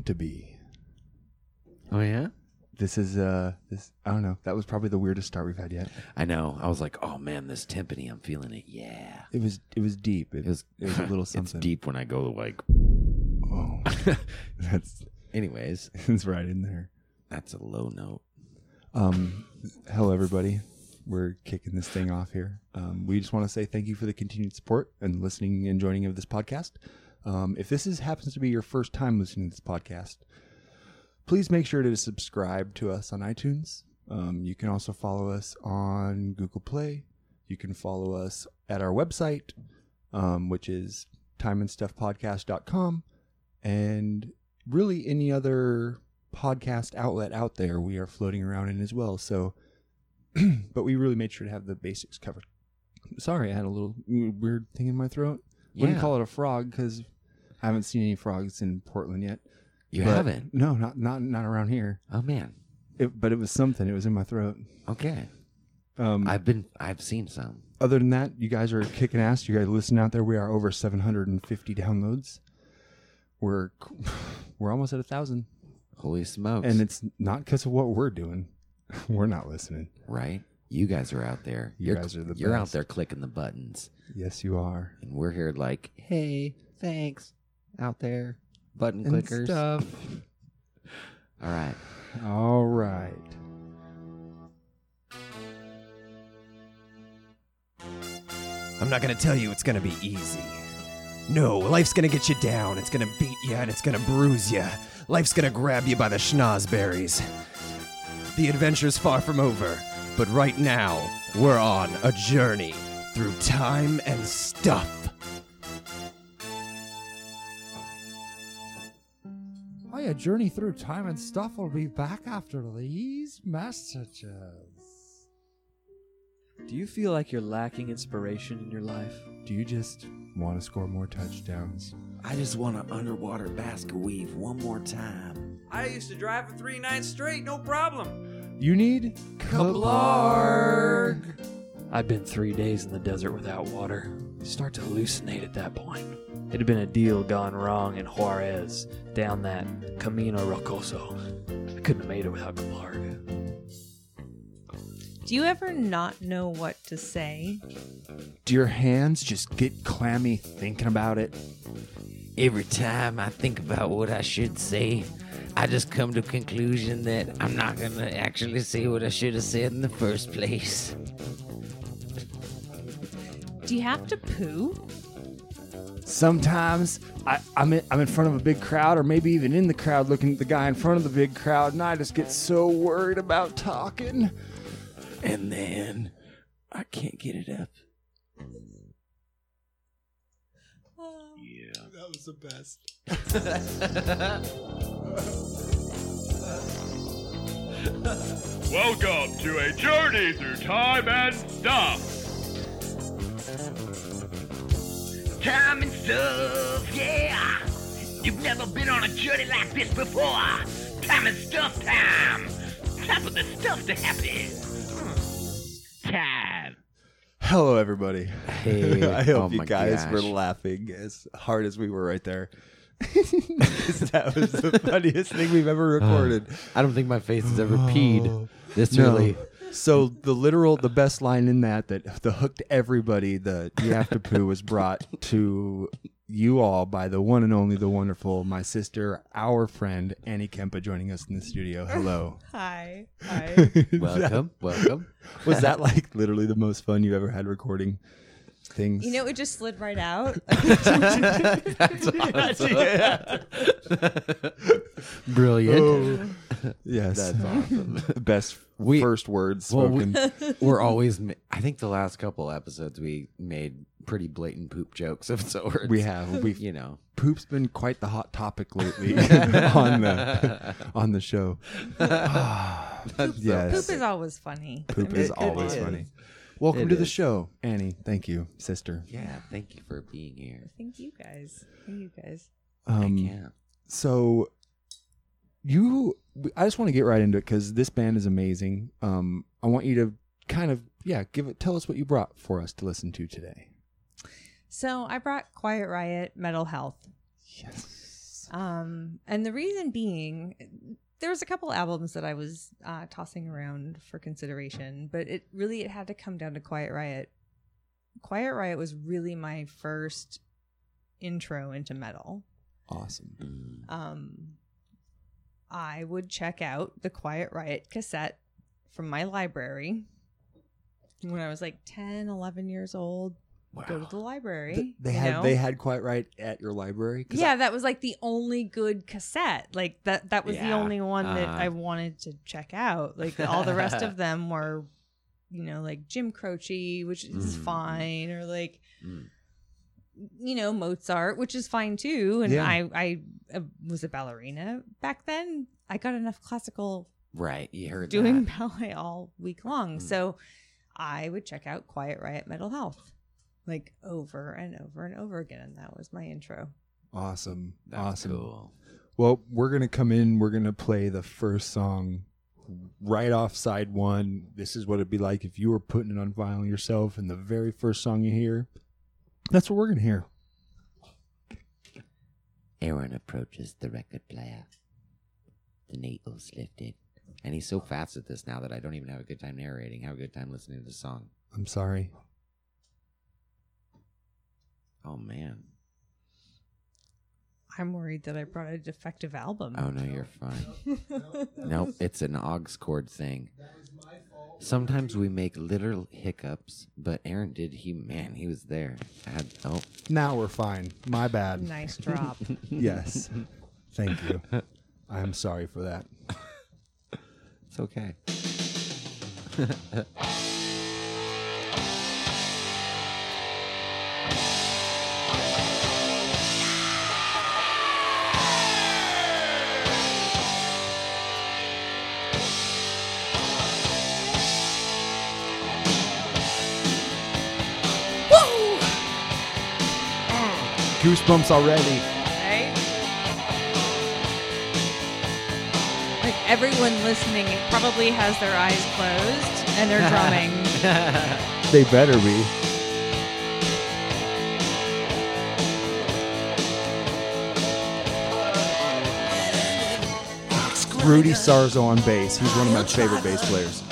want to be. Oh yeah. This is uh this I don't know. That was probably the weirdest start we've had yet. I know. I was like, oh man, this timpani, I'm feeling it. Yeah. It was it was deep. It, It was it was a little it's something. deep when I go like. Oh, that's Anyways, it's right in there. that's a low note. Um, hello everybody. We're kicking this thing off here. Um, we just want to say thank you for the continued support and listening and joining of this podcast. Um, if this is happens to be your first time listening to this podcast, please make sure to subscribe to us on iTunes. Um, you can also follow us on Google Play. You can follow us at our website, um, which is timeandstuffpodcast.com. And really any other podcast outlet out there we are floating around in as well. So, but we really made sure to have the basics covered. Sorry, I had a little weird thing in my throat. Wouldn't Yeah. call it a frog because I haven't seen any frogs in Portland yet. You But- haven't? No, not not not around here. Oh man. It, but it was something. It was in my throat. Okay. Um, I've been. I've seen some. other than that, you guys are kicking ass. You guys listen out there. We are over 750 downloads. We're we're almost at a thousand, Holy smokes! and it's not because of what we're doing. we're not listening. right. You guys are out there. You You're, guys are the You're out there clicking the buttons, Yes, you are. and we're here like, hey, thanks, out there, button And clickers. stuff. All right. All right. I'm not gonna tell you it's gonna be easy. No, life's gonna get you down. It's gonna beat you and it's gonna bruise you. Life's gonna grab you by the schnozberries. The adventure's far from over, but right now, we're on a journey through time and stuff. Oh, Hiya, Journey Through Time and Stuff will be back after these messages. Do you feel like you're lacking inspiration in your life? Do you just want to score more touchdowns? I just want to underwater basket weave one more time. I used to drive for three nights straight, no problem. You need Kablarg! I've been three days in the desert without water. You start to hallucinate at that point. It had been a deal gone wrong in Juarez, down that Camino Rocoso. I couldn't have made it without Camargue. Do you ever not know what to say? Do your hands just get clammy thinking about it? Every time I think about what I should say, I just come to a conclusion that I'm not gonna actually say what I should have said in the first place. Do you have to poo? Sometimes I, I'm, in, I'm in front of a big crowd, or maybe even in the crowd looking at the guy in front of the big crowd, and I just get so worried about talking. And then I can't get it up. That was the best. Welcome to a journey through time and stuff. Time and stuff, yeah. You've never been on a journey like this before. Time and stuff time. Time for the stuff to happen. Hello, everybody. Hey, I hope oh you guys were laughing as hard as we were right there. that was the funniest thing we've ever recorded. I don't think my face has ever peed this No. early. So the literal, the best line in that, that the hooked everybody, the you have to poo was brought to you all by the one and only, the wonderful, my sister, our friend Annie Kempa, joining us in the studio. Hello. Hi. Hi. Welcome, welcome. Was that like literally the most fun you ever had recording things? you know, it just slid right out. That's awesome. Brilliant. Oh. yes, That's awesome. best We- first words Well, we- spoken. We're always. ma- I think the last couple episodes we made pretty blatant poop jokes of sorts. we have we've you know. poop's been quite the hot topic lately on the on the show. yes, Poop is always funny. Poop I mean, is It- it always is. funny. Welcome It to the is. show, Annie. Thank you, sister. Yeah. Thank you for being here. Thank you guys. Thank you guys. Um, I can't. so you, I just want to get right into it because this band is amazing. Um, I want you to kind of, yeah, give it. Tell us what you brought for us to listen to today. So I brought Quiet Riot Metal Health. Yes. Um, and the reason being, there was a couple albums that I was uh, tossing around for consideration, but it really it had to come down to Quiet Riot. Quiet Riot was really my first intro into metal. Awesome. Um, I would check out the Quiet Riot cassette from my library when I was like 10, 11 years old. Go to the library. Th- they had know? they had Quiet Riot at your library. yeah, that was like the only good cassette. Like that that was the only one that Uh. I wanted to check out. Like all the rest of them were you know, like Jim Croce, which is Mm. fine, or like Mm. you know, Mozart, which is fine too. And Yeah. I I uh, was a ballerina back then. I got enough classical Right. You heard doing that. ballet all week long. Mm. So I would check out Quiet Riot Metal Health like over and over and over again. And that was my intro. awesome. That's awesome. cool. Well, we're gonna come in. We're gonna play the first song right off side one. This is what it'd be like if you were putting it on vinyl yourself, and the very first song you hear, that's what we're gonna hear. Aaron approaches the record player. The needle's lifted. And he's so fast at this now that I don't even have a good time narrating. Have a good time listening to the song. I'm sorry. Oh man. I'm worried that I brought a defective album. Oh no, you're fine. nope, it's an aux chord thing. Sometimes we make literal hiccups, but Aaron did. He man, he was there. I had, oh, Now we're fine. My bad. Nice drop. yes. Thank you. I'm sorry for that. it's okay. Goosebumps already. right? Like everyone listening probably has their eyes closed and they're drumming. They better be. Rudy Sarzo on bass. He's one of my favorite bass players.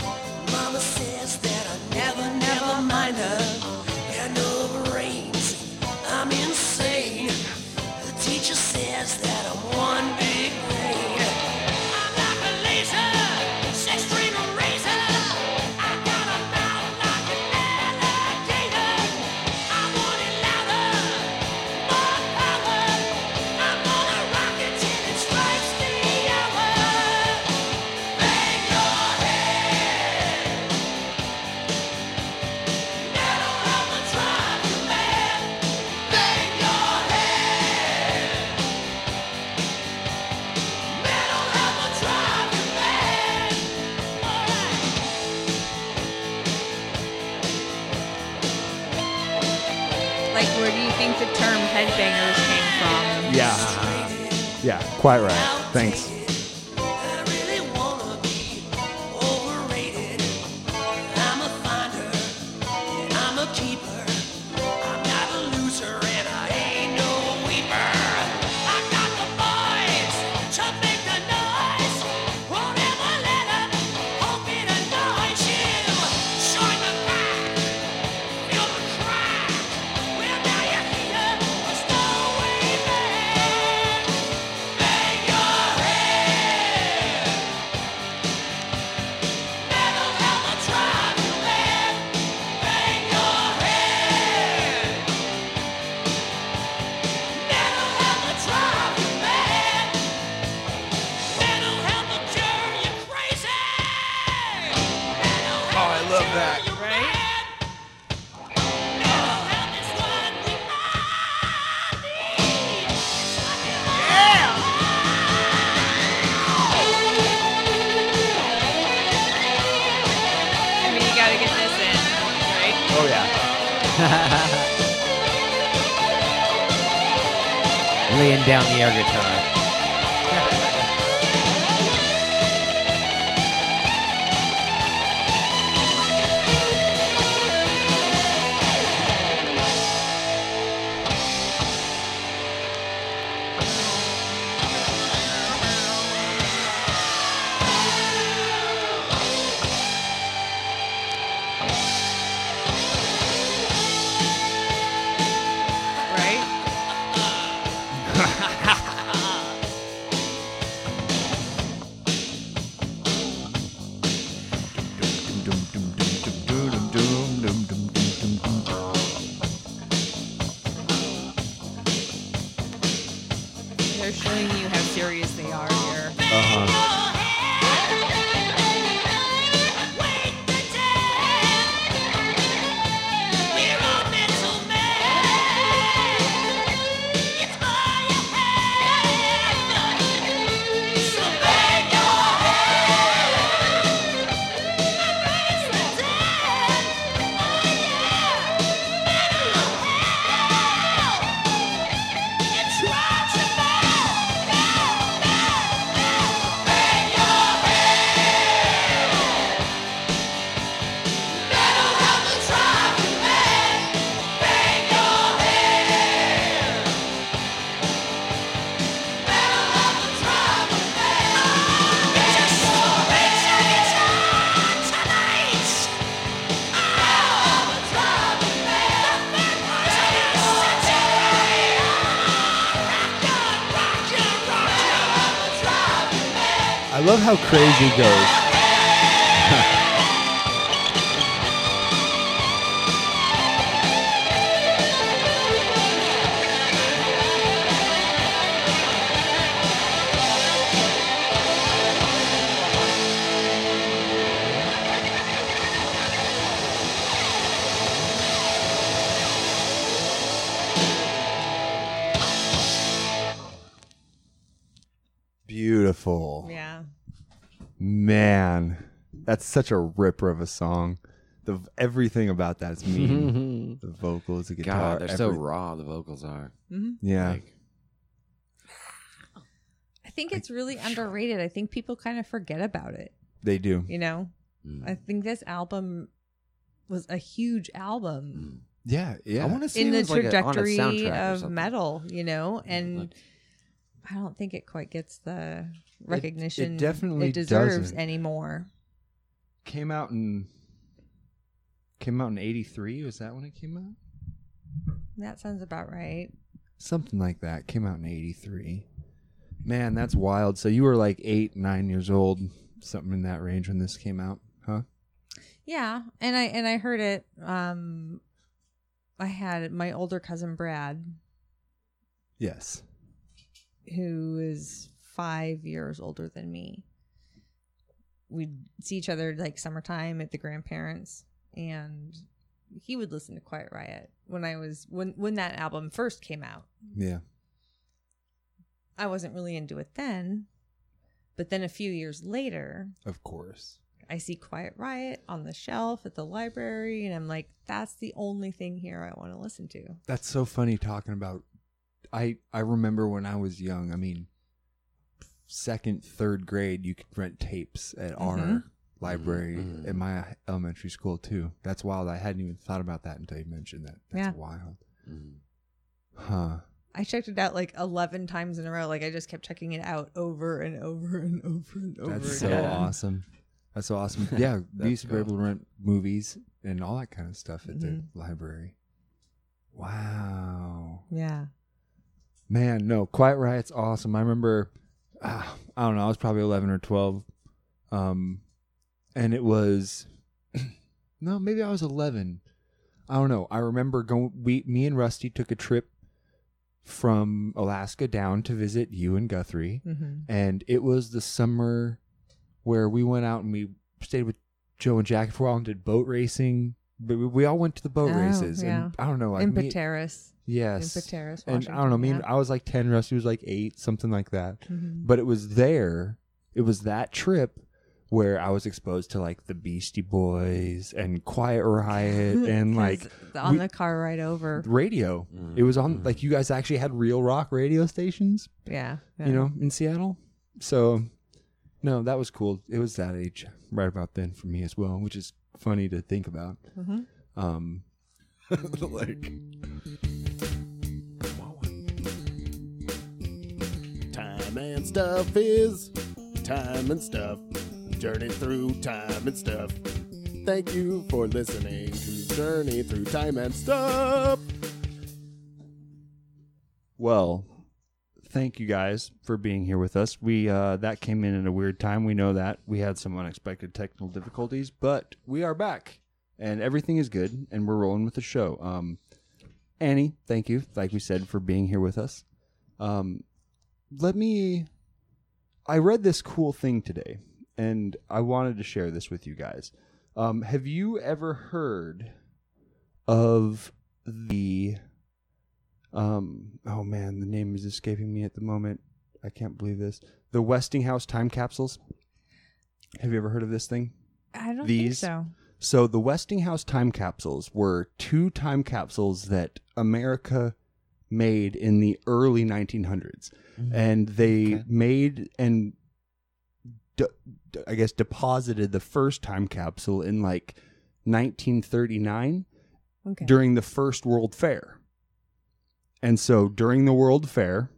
In, right? Oh, yeah. Laying down the air guitar. How crazy it goes. Such a ripper of a song. The everything about that's mean. the vocals, the guitar, God, they're so every- raw. The vocals are. hmm Yeah, Like, I think it's really underrated. I think people kind of forget about it. they do. You know, mm. I think this album was a huge album Mm. Yeah, yeah. I want to see in it the as like a- on a trajectory soundtrack or of something. metal. You know, and Like- I don't think it quite gets the recognition it, definitely deserves doesn't. anymore. Came out in came out in '83. Was that when it came out? That sounds about right. Something like that. Came out in '83. Man, that's wild. So you were like eight, nine years old, something in that range when this came out, huh? Yeah, and I and I heard it. Um, I had my older cousin Brad, Yes. who is five years older than me. We'd see each other like summertime at the grandparents, and he would listen to Quiet Riot when I was when when that album first came out. Yeah. I wasn't really into it then, but then a few years later, Of course. I see Quiet Riot on the shelf at the library, and I'm like, that's the only thing here I want to listen to. That's so funny talking about. I I remember when I was young. I mean, second, third grade, you could rent tapes at our Mhm. library Mhm. at my elementary school too. That's wild. I hadn't even thought about that until you mentioned that. That's Yeah. wild. Huh. I checked it out like 11 times in a row. Like I just kept checking it out over and over and over and over That's so again. awesome. That's so awesome. Yeah, we That's used to be able to rent movies and all that kind of stuff at the library. Wow. Yeah. Man, no, Quiet Riot's awesome. I remember, ah, I don't know, I was probably 11 or 12. Um, and it was, no, maybe I was 11. I don't know. I remember going, we, me and Rusty took a trip from Alaska down to visit you and Guthrie. Mm-hmm. And it was the summer where we went out and we stayed with Joe and Jackie for a while and did boat racing. But we, we all went to the boat Oh, races. yeah. And I don't know. Like In me- Pateras. Yes. In Pateras, And I don't know. I mean, I was like 10, Rusty was like 8, something like that. Mhm. But it was there, it was that trip where I was exposed to like the Beastie Boys and Quiet Riot and like on we- the car ride over. radio. Mm. It was on, like, you guys actually had real rock radio stations, Yeah. you know, in Seattle. So, no, that was cool. It was that age right about then for me as well, which is funny to think about. Mhm. Um, like, And stuff is time and stuff. Journey through time and stuff. Thank you for listening to Journey Through Time and Stuff. Well, thank you guys for being here with us. We uh, that came in at a weird time. We know that we had some unexpected technical difficulties, but we are back and everything is good, and we're rolling with the show. Um, Annie, thank you, like we said, for being here with us. Um, let me. I read this cool thing today, and I wanted to share this with you guys. Um, have you ever heard of the? Um, oh man, the name is escaping me at the moment. I can't believe this. The Westinghouse time capsules. Have you ever heard of this thing? I don't These- think so. So the Westinghouse time capsules were two time capsules that America made in the early 1900s, and they made and de- de- I guess deposited the first time capsule in like 1939 Okay. during the First World Fair. And so during the World Fair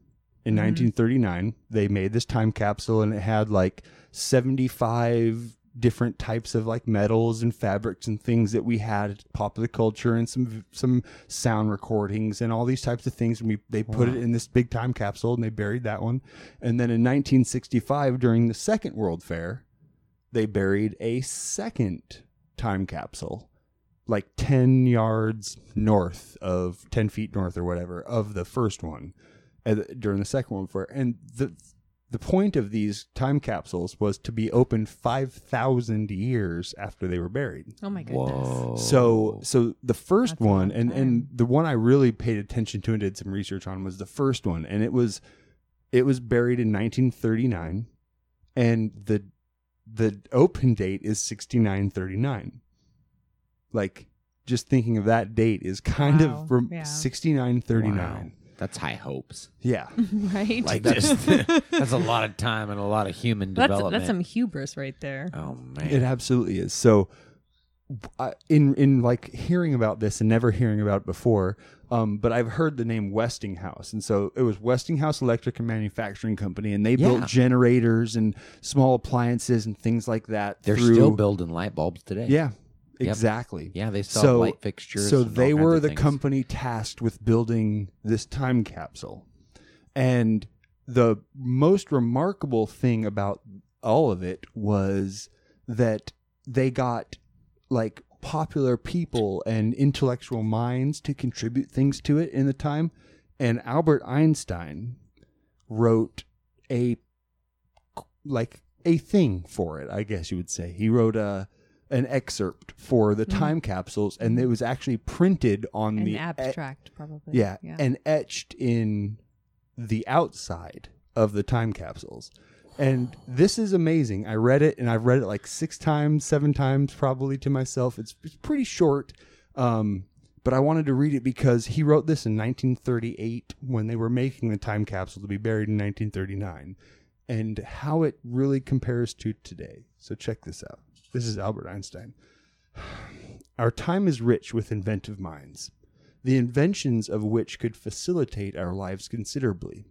in Mhm. 1939, they made this time capsule and it had like 75 different types of like metals and fabrics and things that we had popular culture and some some sound recordings and all these types of things. And we they put it in this big time capsule and they buried that one. And then in 1965 during the second world fair they buried a second time capsule like 10 yards north of 10 feet north or whatever of the first one uh, during the second one for and the the point of these time capsules was to be opened 5000 years after they were buried Oh my goodness. so so the first That's one and and the one I really paid attention to and did some research on was the first one and it was it was buried in 1939 and the the open date is 6939 like just thinking of that date is kind Wow. of from Yeah. 6939 That's high hopes. yeah right? Like that's that's a lot of time and a lot of human that's development. that's some hubris right there. oh man. It absolutely is. So, I, in in like hearing about this and never hearing about it before, um, but I've heard the name Westinghouse, and so it was Westinghouse Electric and Manufacturing Company, and they Yeah. built generators and small appliances and things like that. They're through- still building light bulbs today. Yeah, Yep. Exactly. Yeah, they still have light fixtures So they were the things. company tasked with building this time capsule. And the most remarkable thing about all of it was that they got like popular people and intellectual minds to contribute things to it in the time. And Albert Einstein wrote a like a thing for it, I guess you would say. He wrote a an excerpt for the time capsules and it was actually printed on An the abstract, probably. yeah, Yeah. and etched in the outside of the time capsules. And this is amazing. I read it and I've read it like six times, seven times probably to myself. It's, it's pretty short. Um, but I wanted to read it because he wrote this in 1938 when they were making the time capsule to be buried in 1939 and how it really compares to today. So check this out. This is Albert Einstein. Our time is rich with inventive minds, the inventions of which could facilitate our lives considerably.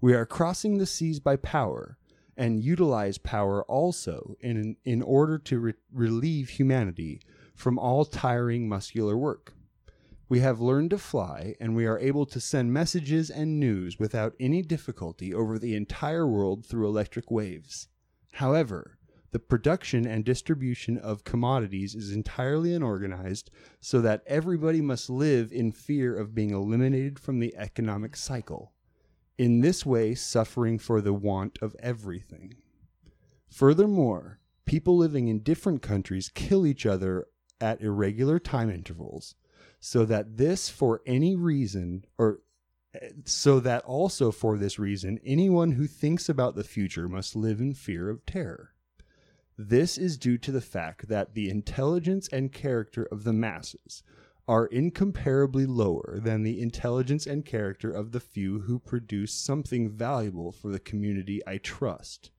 We are crossing the seas by power and utilize power also in, in order to re- relieve humanity from all tiring muscular work. We have learned to fly, and we are able to send messages and news without any difficulty over the entire world through electric waves. However, the production and distribution of commodities is entirely unorganized, so that everybody must live in fear of being eliminated from the economic cycle, in this way, suffering for the want of everything. Furthermore, people living in different countries kill each other at irregular time intervals, so that this, for any reason, or so that also for this reason, anyone who thinks about the future must live in fear of terror. This is due to the fact that the intelligence and character of the masses are incomparably lower than the intelligence and character of the few who produce something valuable for the community I trust,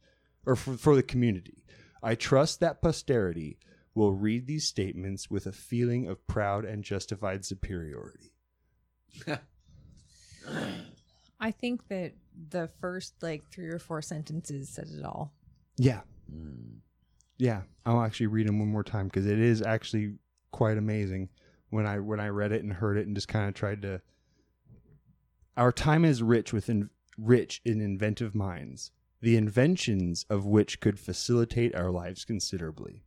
or for, for the community. I trust that posterity will read these statements with a feeling of proud and justified superiority. I think that the first like three or four sentences said it all. Yeah. Hmm. Yeah, I'll actually read them one more time because it is actually quite amazing when I when I read it and heard it and just kind of tried to. Our time is rich with in, rich in inventive minds, the inventions of which could facilitate our lives considerably.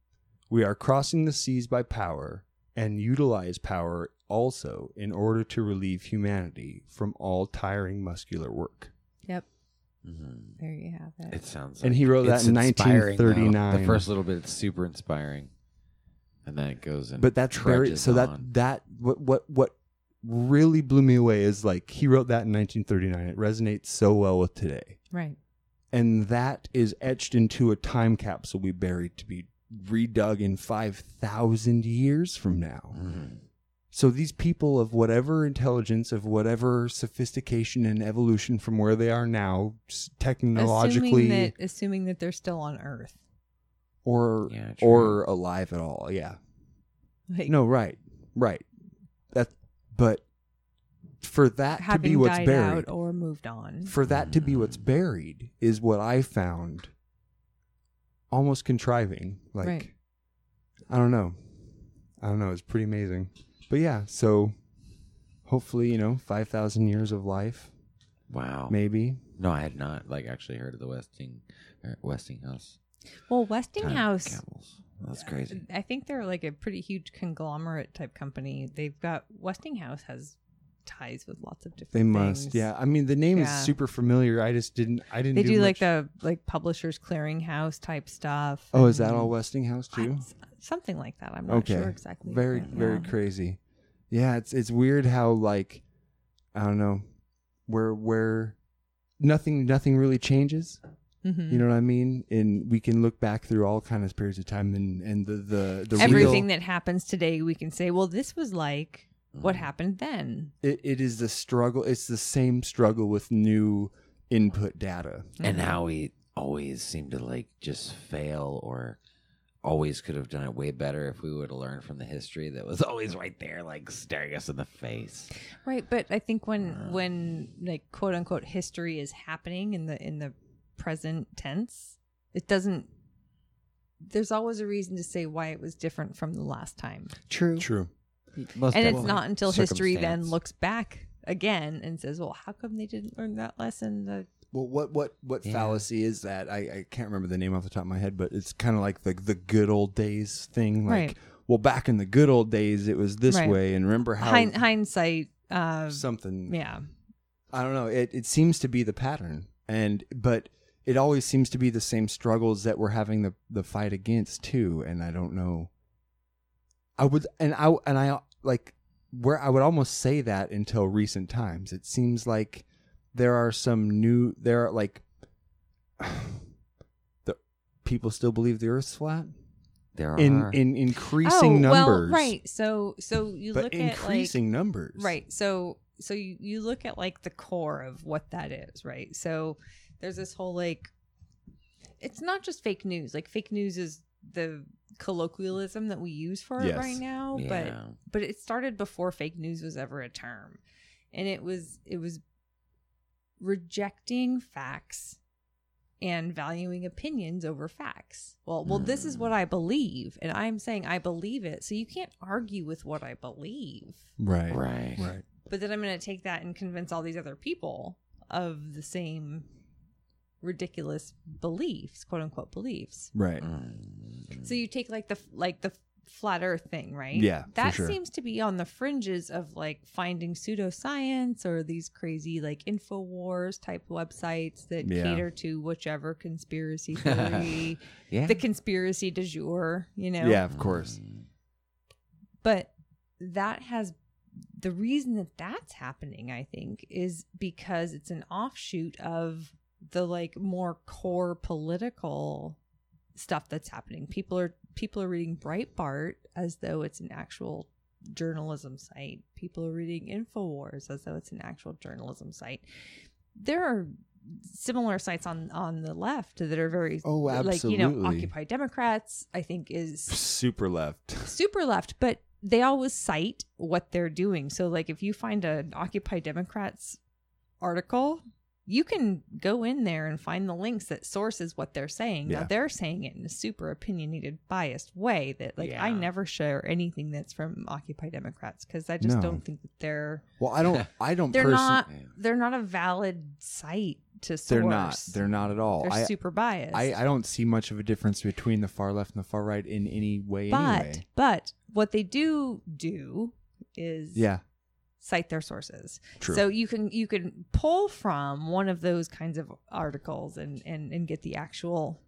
We are crossing the seas by power and utilize power also in order to relieve humanity from all tiring muscular work. Yep. There you have it. It sounds. Like and he wrote that in inspiring, though. 1939. The first little bit is super inspiring, and then it goes and but that's very trudges so that that what what what really blew me away is like he wrote that in 1939 it resonates so well with today right. and that is etched into a time capsule we buried to be redug in 5000 years from now Mm-hmm. So these people of whatever intelligence of whatever sophistication and evolution from where they are now technologically assuming that assuming that they're still on Earth. or Yeah, or alive at all yeah Like, no right right that but for that to be what's died buried out or moved on. for that to be mm. what's buried is what i found almost contriving like Right. i don't know i don't know it's pretty amazing but yeah so hopefully you know 5000 years of life wow. maybe No, I had not like actually heard of the Westing er, Westinghouse. Well, time Westinghouse. capsules. That's crazy. I think they're like a pretty huge conglomerate type company. They've got Westinghouse has ties with lots of different. they must things. yeah i mean the name Yeah. is super familiar i just didn't i didn't They do, like much- the like Publishers Clearinghouse type stuff. oh is that and all westinghouse too Something like that. I'm not okay. sure exactly. Very, but very yeah. crazy. Yeah, it's it's weird how like I don't know where where nothing nothing really changes. Mhm. You know what I mean? And we can look back through all kinds of periods of time and and the the, the Everything real, that happens today, we can say, well, this was like Mm. what happened then. it, it is the struggle. It's the same struggle with new input data. and how we always seem to like just fail or always could have done it way better if we would have learned from the history that was always right there like staring us in the face Right, but I think when uh. when like quote unquote history is happening in the in the present tense, it doesn't there's always a reason to say why it was different from the last time. true True. Most and it's not until history then looks back again and says, "Well, how come they didn't learn that lesson?" The Well, what what what Yeah. fallacy is that? I, I can't remember the name off the top of my head, but it's kind of like the the good old days thing. Like, Right. well, back in the good old days, it was this Right. way, and remember how hind, hindsight uh something yeah. I don't know. It it seems to be the pattern, and but it always seems to be the same struggles that we're having the the fight against too. And I don't know. I would and I and I like where I would almost say that until recent times. It seems like there are some new there are like the people still believe the Earth's flat there are in in increasing oh, numbers. Well, right. So so you but look at like increasing numbers. Right. So so you, you look at like the core of what that is, right? So there's this whole like it's not just fake news. Like fake news is the colloquialism that we use for it right now, Yeah. but but it started before fake news was ever a term. And it was it was rejecting facts and valuing opinions over facts. Well, well this is what I believe and I'm saying I believe it. So you can't argue with what I believe Right. right Right. but then I'm going to take that and convince all these other people of the same ridiculous beliefs, quote unquote beliefs. Right. Mm. So you take like the like the flat Earth thing, right? Yeah, that sure. seems to be on the fringes of like finding pseudoscience or these crazy like Infowars type websites that Yeah. cater to whichever conspiracy theory, yeah the conspiracy du jour, you know? Yeah, of course. but that has the reason that that's happening i think is because it's an offshoot of the like more core political stuff that's happening people are people are reading breitbart as though it's an actual journalism site people are reading infowars as though it's an actual journalism site there are similar sites on on the left that are very Oh, like you know occupy democrats i think is Super left. super left, but they always cite what they're doing. So, like, if you find an Occupy Democrats article, you can go in there and find the links that sources what they're saying. Yeah. Now, they're saying it in a super opinionated, biased way that, like, I never share anything that's from Occupy Democrats because I just No. don't think that they're Well, I don't. I don't. they're not they're not a valid site to source. They're not. They're not at all. They're I, super biased. I, I don't see much of a difference between the far left and the far right in any way. but anyway. but what they do do is Yeah. Cite their sources. True. So you can you can pull from one of those kinds of articles and and and get the actual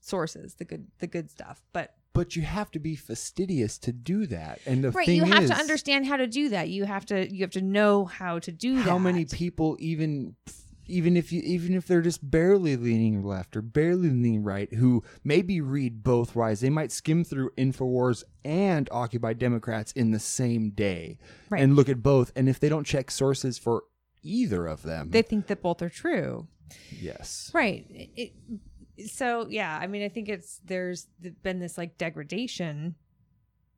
sources, the good the good stuff. But But you have to be fastidious to do that. And the right, thing you have is, to understand how to do that. You have to you have to know how to do that. how many people even even if you even if they're just barely leaning left or barely leaning right who maybe read both wise they might skim through infowars and occupy democrats in the same day Right. and look at both and if they don't check sources for either of them they think that both are true. yes Right. It, so yeah, I mean, I think it's there's been this like degradation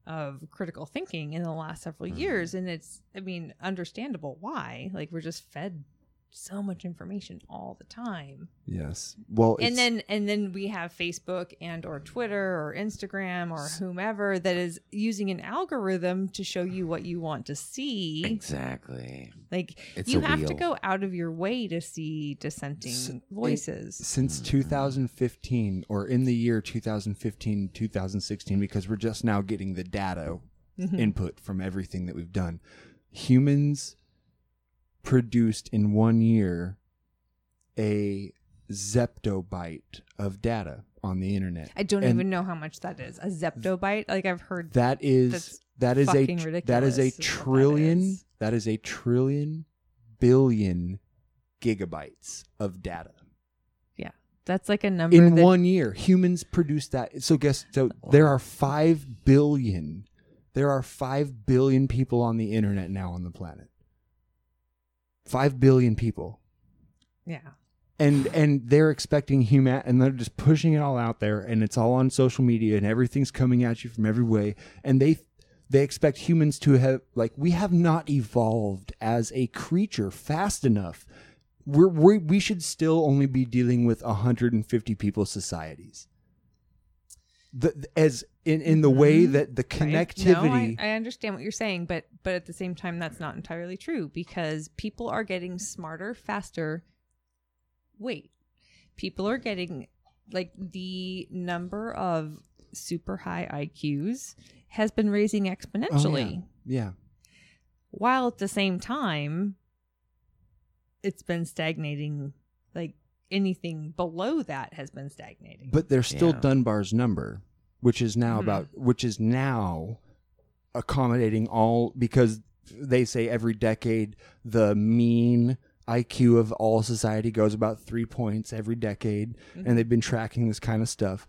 of critical thinking in the last several Mm-hmm. years, and it's I mean understandable why. Like we're just fed so much information all the time. yes well and then and then we have Facebook and or Twitter or Instagram or whomever that is using an algorithm to show you what you want to see. Exactly. Like It's you a have to go out of your way to see dissenting voices. since 2015 or in the year 2015 2016 because we're just now getting the data Mhm. input from everything that we've done humans produced in one year a zeptobyte of data on the internet I don't And even know how much that is. A zeptobyte? Like I've heard that is that is a ridiculous. that is a trillion is. that is a trillion billion gigabytes of data Yeah. That's like a number in that one year humans produce that so guess so there are 5 billion there are 5 billion people on the internet now on the planet 5 billion people. Yeah. and and they're expecting human and they're just pushing it all out there and it's all on social media and everything's coming at you from every way. And they they expect humans to have like we have not evolved as a creature fast enough. We're, we we should still only be dealing with 150 people societies the, as in in the way that the Mm-hmm. Right. connectivity No, I, I understand what you're saying, but but at the same time that's not entirely true because people are getting smarter faster. Wait. People are getting like the number of super high IQs has been raising Oh, exponentially. yeah. yeah while at the same time it's been stagnating like anything below that has been stagnating But there's still Yeah. Dunbar's number, which is now Mhm. about which is now accommodating all because they say every decade the mean IQ of all society goes about three points every decade, and they've been tracking this kind of stuff.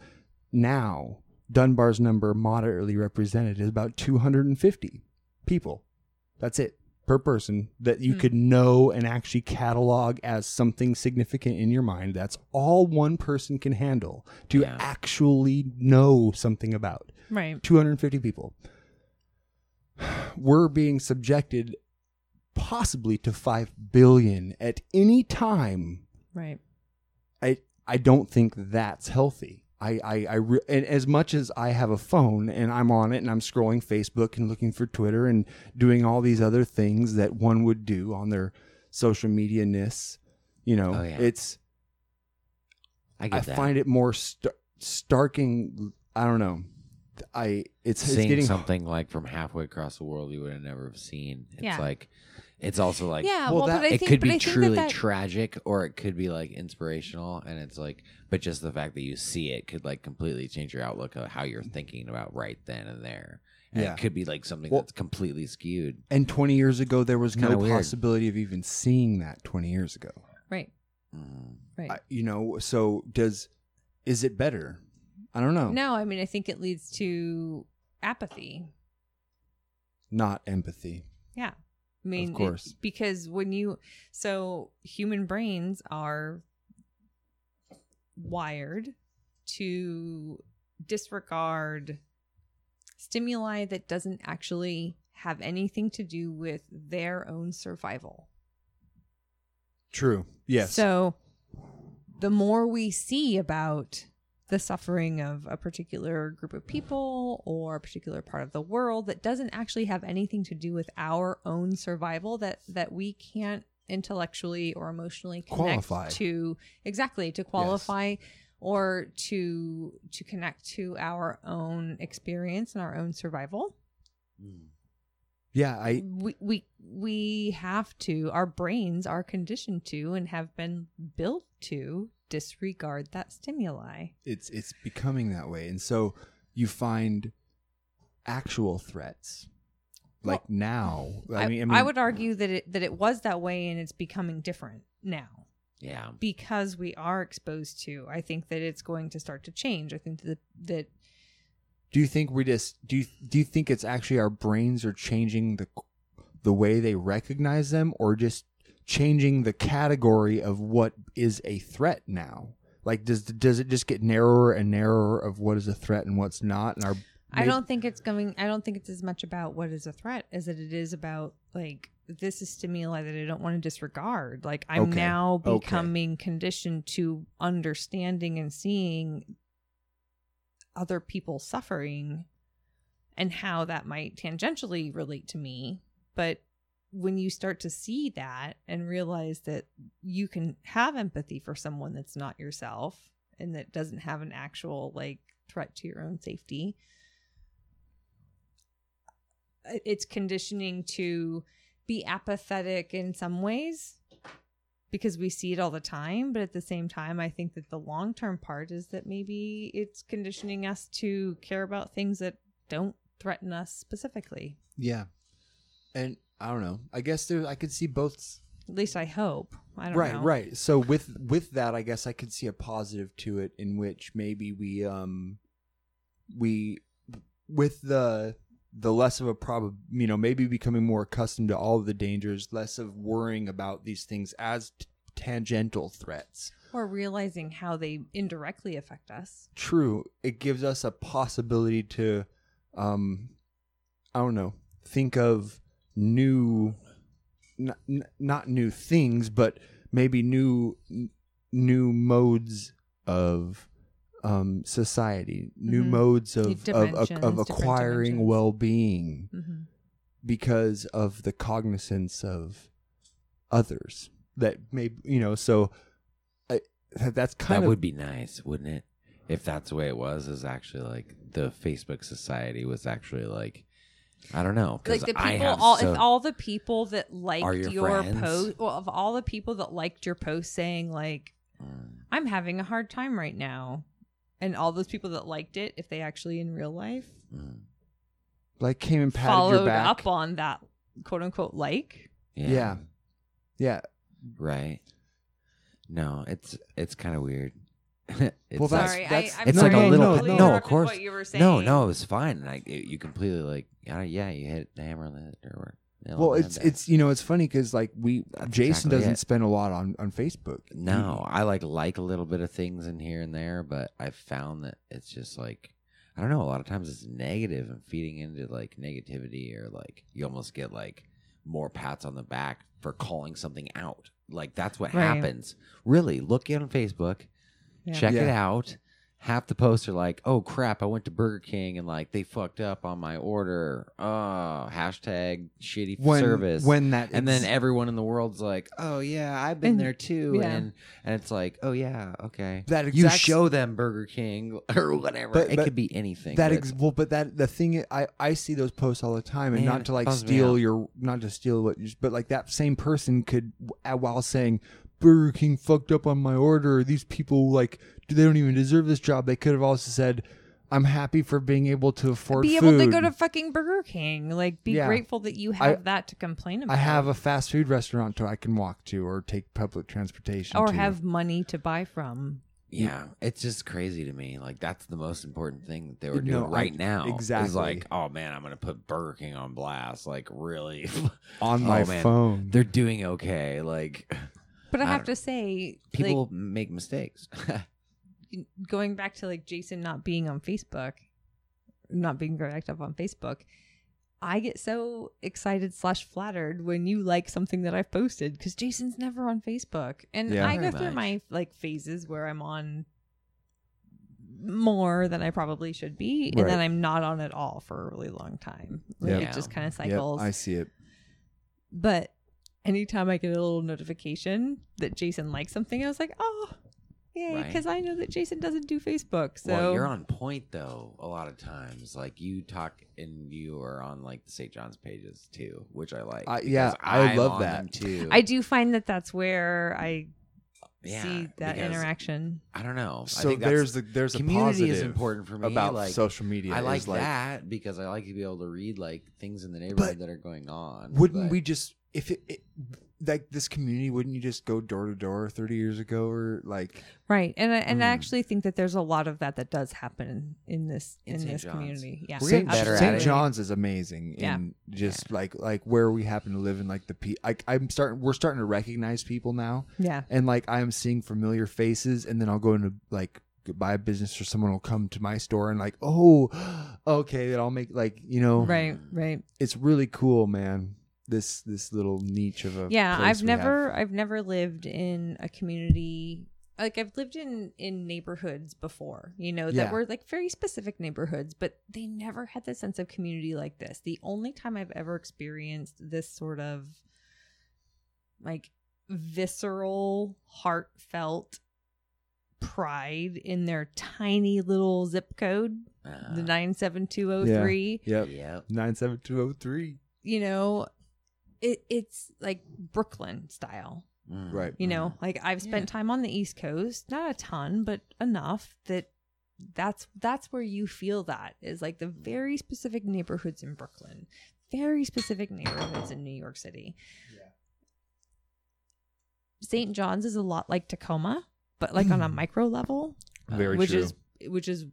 Now Dunbar's number, moderately represented, is about 250 people. That's it per person that you Hmm. could know and actually catalog as something significant in your mind. That's all one person can handle to Yeah. actually know something about. right 250 people. We're being subjected possibly to 5 billion at any time right I I don't think that's healthy. I I, I re- and as much as I have a phone and I'm on it and I'm scrolling Facebook and looking for Twitter and doing all these other things that one would do on their social media ness, you know, Oh, yeah. it's I I, that. find it more st- starking. I don't know. I it's, it's Seeing getting something like from halfway across the world you would have never have seen. It's Yeah. like it's also like yeah well, well, that- but I it think, could but I be think that truly that- tragic or it could be like inspirational and it's like but just the fact that you see it could like completely change your outlook of how you're thinking about right then and there and Yeah. it could be like something Well- that's completely skewed And 20 years ago, there was no kinda weird. possibility of even seeing that 20 years ago. right Mm. right I, you know, so does is it better? I don't know. no i mean i think it leads to apathy Not empathy. yeah i mean it- course. because when you so human brains are wired to disregard stimuli that doesn't actually have anything to do with their own survival. True. Yes. So the more we see about the suffering of a particular group of people or a particular part of the world that doesn't actually have anything to do with our own survival that that we can't intellectually or emotionally connect Qualify. to exactly to qualify or to to connect to our own experience and our own survival mm. Yeah, I we we we have to our brains are conditioned to and have been built to disregard that stimuli. It's it's becoming that way. And so you find actual threats like now. I, mean I, mean, would argue that it that it was that way and it's becoming different now. Yeah. because we are exposed to i think that it's going to start to change. I think that that do you think we just do you do you think it's actually our brains are changing the the way they recognize them or just changing the category of what is a threat now like does does it just get narrower and narrower of what is a threat and what's not and our I don't think it's going. I don't think it's as much about what is a threat as that it is about like this is stimuli that I don't want to disregard. Like I'm Okay, now okay. becoming conditioned to understanding and seeing other people suffering and how that might tangentially relate to me. But when you start to see that and realize that you can have empathy for someone that's not yourself and that doesn't have an actual like threat to your own safety it's conditioning to be apathetic in some ways because we see it all the time but at the same time i think that the long term part is that maybe it's conditioning us to care about things that don't threaten us specifically. Yeah. And i don't know. I guess there i could see both at least i hope. I don't right know. right. So with with that i guess i could see a positive to it in which maybe we um we with the the less of a problem you know maybe becoming more accustomed to all of the dangers less of worrying about these things as t- tangential threats. Or realizing how they indirectly affect us. True. It gives us a possibility to um i don't know think of new n- n- not new things but maybe new n- new modes of um society new Mhm. modes of of, of, of acquiring well-being Mhm. because of the cognizance of others that may you know so I, that- that's kind that of would be nice, wouldn't it? If that's the way it was, is actually like the Facebook society was actually like, I don't know, like because the I people have all so, if all the people that liked Are your your, post well of all the people that liked your post saying like Mm. i'm having a hard time right now and all those people that liked it if they actually in real life Mm. like came and patted your followed back up on that quote unquote like yeah, yeah yeah right. No, it's it's kind of weird. it's Well, that's- sorry that's- I, I'm it's sorry, like I a little totally no, of interrupted course. what you were saying. No, no, it was fine. And I, you completely like, yeah, yeah, you hit the hammer on the head or nail on well it's there. it's you know it's funny because like we That's jason exactly doesn't it. spend a lot on on facebook No, I like like a little bit of things in here and there, but I've found that it's just like I don't know. A lot of times it's negative and feeding into like negativity, or like you almost get like more pats on the back for calling something out. Like that's what Right. happens. Really, look on Facebook, Yeah. check it out. Half the posts are like, "Oh crap! I went to Burger King and like they fucked up on my order." Oh, hashtag shitty when service when that and then everyone in the world's like, "Oh yeah, I've been And- there too," yeah. and and it's like, "Oh yeah, okay." that you show them Burger King or whatever. But- it but could be anything. that ex- well but that the thing i- i i see those posts all the time and Man, not to like steal your not to steal what you but like that same person could uh, while saying burger king fucked up on my order these people like do they don't even deserve this job they could have also said i'm happy for being able to afford to be food able to go to fucking burger king like be Yeah. grateful that you I- have that to complain about I have a fast food restaurant to I can walk to or take public transportation or to. have money to buy from yeah, it's just crazy to me. Like that's the most important thing that they were No, doing I- right now. exactly. is like, oh man, I'm gonna put Burger King on blast. Like really, on Oh, my man. phone. they're doing okay. Like but i I have to say people make mistakes. going back to like jason not being on facebook not being very active on facebook i get so excited slash flattered when you like something that i've posted because jason's never on facebook and Yeah. i go Very through much. my like phases where i'm on more than i probably should be and then i'm not on at all for a really long time like Yep. it just kind of Yep, cycles I see it. but anytime I get a little notification that Jason likes something, I was like, oh, Yay, Right. because I know that Jason doesn't do Facebook. So Well, you're on point though. A lot of times, like you talk and you are on like the St. John's pages too, which I like. I- yeah, I I'm love that. too. I do find that that's where I Yeah, see that interaction. I don't know. I So think there's the there's a community is important for me. about like, social media. I like is, like, that because I like to be able to read like things in the neighborhood that are going on. Wouldn't but- we just if it, it like this community? Wouldn't you just go door to door thirty years ago or like? Right, and I, and I Mm. actually think that there's a lot of that that does happen in this In in, this John's. community. Yeah, We're St. getting St. John's is amazing, Yeah. and just like like where we happen to live in, like the pe- I, I'm starting. We're starting to recognize people now. Yeah. and like I'm seeing familiar faces, and then I'll go into like buy a business or someone will come to my store and like, oh, okay, then I'll make like you know, Right, right. It's really cool, man. This this little niche of a yeah place i've we have. never i've never lived in a community like i've lived in in neighborhoods before you know that Yeah. were like very specific neighborhoods but they never had the sense of community like this the only time i've ever experienced this sort of like visceral heartfelt pride in their tiny little zip code Uh, the 97203 Yep. Yep. Nine seven two zero three. you know it it's like brooklyn style Mm. Right. you know like i've spent time on the east coast not a ton but enough that that's that's where you feel that is like the very specific neighborhoods in brooklyn very specific neighborhoods in new york city st john's is a lot like tacoma but like on a micro level Very which true. is which is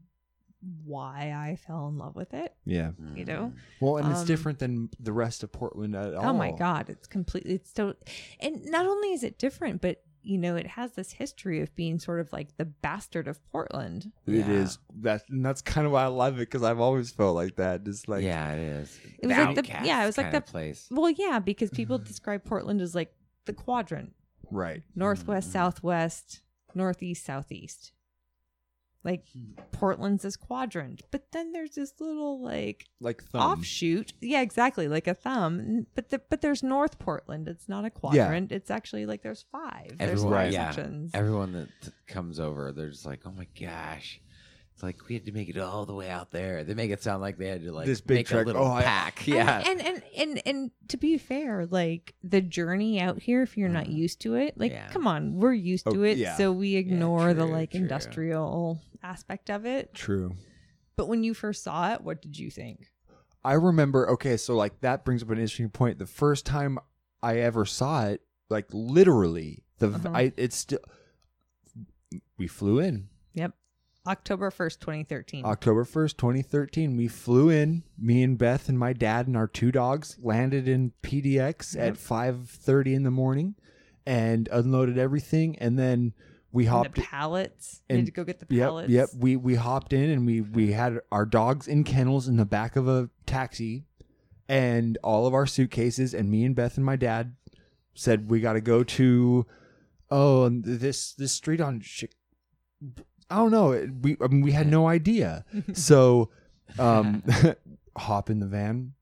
why i fell in love with it Yeah. you know Well, and it's Um, different than the rest of Portland at all. Oh my god, it's completely it's so and not only is it different, but you know, it has this history of being sort of like the bastard of Portland. It is that, and that's kind of why I love it because I've always felt like that. Just like yeah, it is. It was like the yeah, it was like the place. Well, yeah, because people describe Portland as like the quadrant. Right. Northwest, southwest, northeast, southeast. Like hmm. Portland's this quadrant. But then there's this little like like thumb. offshoot. Yeah, exactly, like a thumb. But the, but there's North Portland. It's not a quadrant. It's actually like there's five. there's Everyone, five yeah, sections. everyone that t- comes over, they're just like, "Oh my gosh!" It's like we had to make it all the way out there. They make it sound like they had to like This big make trek- a little oh, pack. And- yeah, And, and and and to be fair, like the journey out here, if you're not used to it, like Yeah. come on, we're used Oh, to it, yeah. so we ignore the true, like true. industrial aspect of it. True. But when you first saw it, what did you think? I remember. Okay, so like that brings up an interesting point. The first time I ever saw it, like literally, the Uh-huh. I it's still we flew in Yep, October first, twenty thirteen. October first, twenty thirteen. We flew in. Me and Beth and my dad and our two dogs landed in PDX Yep. at five thirty in the morning, and unloaded everything, and then we And hopped the pallets. You and had to go get the yep, pallets. Yep, we we hopped in and we we had our dogs in kennels in the back of a taxi, and all of our suitcases. And me and Beth and my dad said we got to go to oh and this this street on Chi- I don't know. It- We I mean we had no idea. so um hop in the van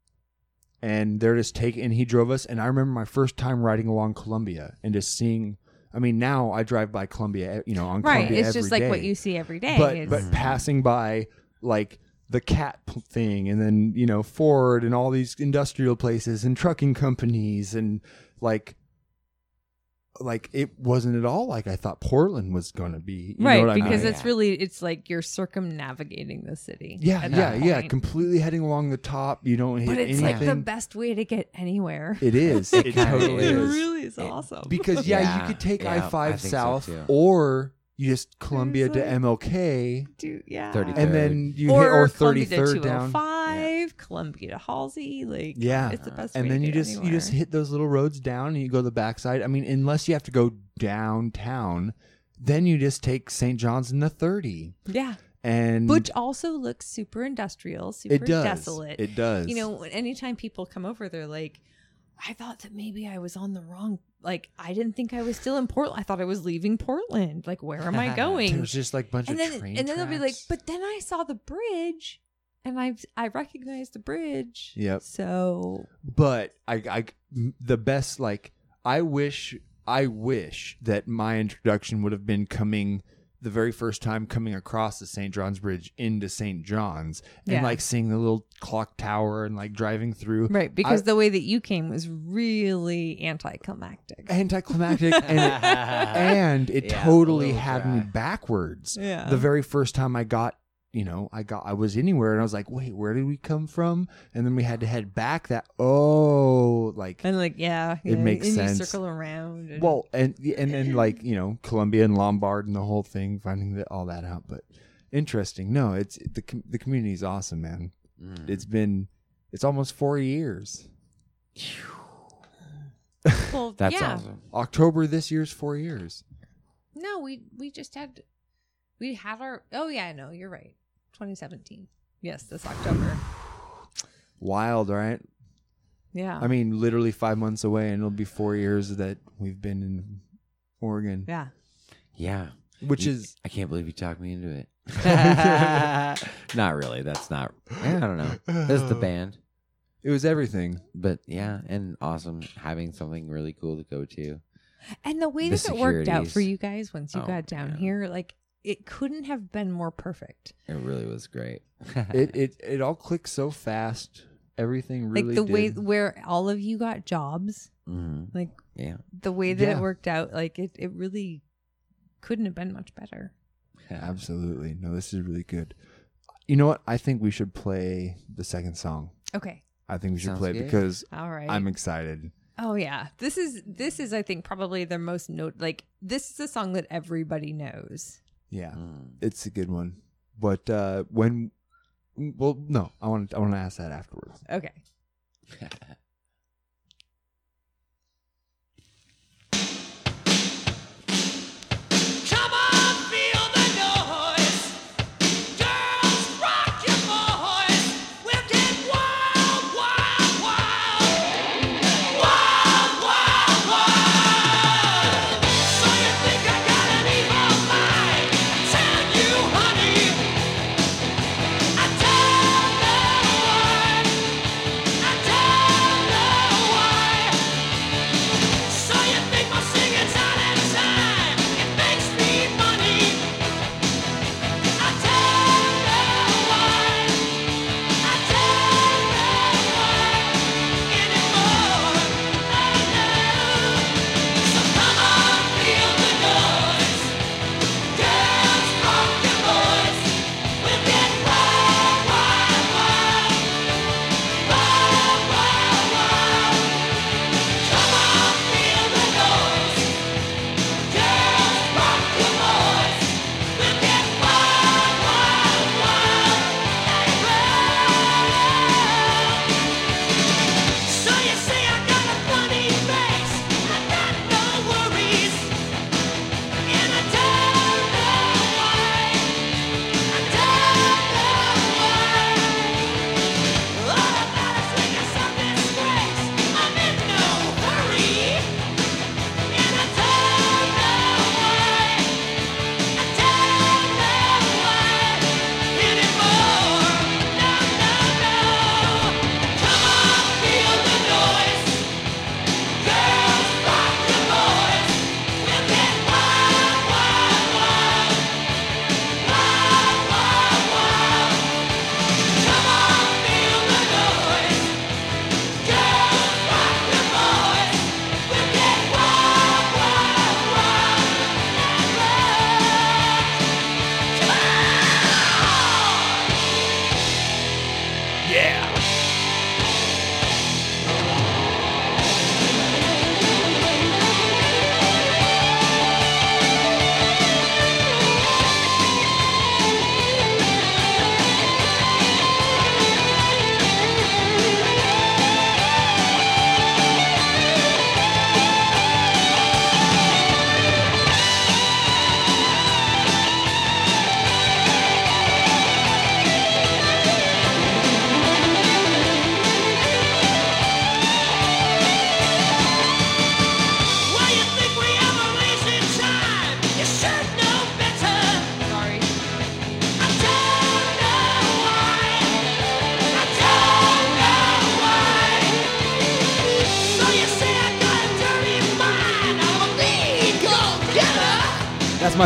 and they're just taking and he drove us and I remember my first time riding along Columbia and just seeing I mean now I drive by Columbia you know on right. Columbia It's every just like what you see every day. but It's- but passing by like the cat thing and then you know Ford and all these industrial places and trucking companies and like like it wasn't at all like I thought Portland was going to be you know right what I because mean? it's really it's like you're circumnavigating the city. yeah yeah yeah completely heading along the top you don't hit But it's anything like the best way to get anywhere. It is. It, kinda totally is. It is. really is awesome. Because yeah, Yeah, you could take yeah, I I five think so, south, or you just Columbia There's to MLK, Dude, yeah. 33rd. and then you or hit or Columbia thirty to third down. 205, Columbia to Halsey. Like, Yeah, it's the best and way then to you get just you just hit those little roads down, and you go the backside. I mean, unless you have to go downtown, then you just take St. John's in the thirty, Yeah. and Which also looks super industrial, super it does. desolate. It does. You know, anytime people come over, they're like, I thought that maybe I was on the wrong. Like, I didn't think I was still in Portland. I thought I was leaving Portland. Like, where am I going? there's just like a bunch and of then, train and then they'll be like, tracks. but then I saw the bridge, and I I recognized the bridge. Yep. So but I, I the best like I wish I wish that my introduction would have been coming the very first time coming across the St. John's Bridge into St. John's and Yeah. like seeing the little clock tower and like driving through. Right, because I- the way that you came was really anticlimactic. anticlimactic and it, and it Yeah, a totally little had me dry. backwards. Yeah. The very first time I got, you know, I got I was anywhere and I was like, "Wait, where did we come from?" And then we had to head back that oh, like And like, yeah, It yeah, makes and sense. You circle around. And, well, and and then like, you know, Columbia and Lombard and the whole thing, finding that all that out, but interesting. No, it's the the community is awesome, man. Mm. It's been it's almost 4 years. well, That's yeah. awesome. October this year's 4 years. No, we we just had we had our. Oh yeah, no, you're right. 2017. Yes, this October. Wild, right? Yeah. I mean, literally five months away, and it'll be four years that we've been in Oregon. yeah. Yeah. Which You- is- I can't believe you talked me into it. not really. That's not. I don't know. This is the band. It was everything. But yeah, and awesome having something really cool to go to. And the way The that it worked out securities. for you guys once you Oh, got down here, like it couldn't have been more perfect. It really was great. It it it all clicked so fast. Everything really like the way where all of you got jobs, Mhm. like Yeah. the way that Yeah. it worked out, like it, it really couldn't have been much better. Absolutely. No, this is really good. You know what? I think we should play the second song. Okay. I think we should Sounds play it good. because All right. I'm excited. Oh yeah, this is this is I think probably the most note. Like this is a song that everybody knows. Yeah, Mm. it's a good one. But uh when, well, no, I want to I want to ask that afterwards. Okay. Come on,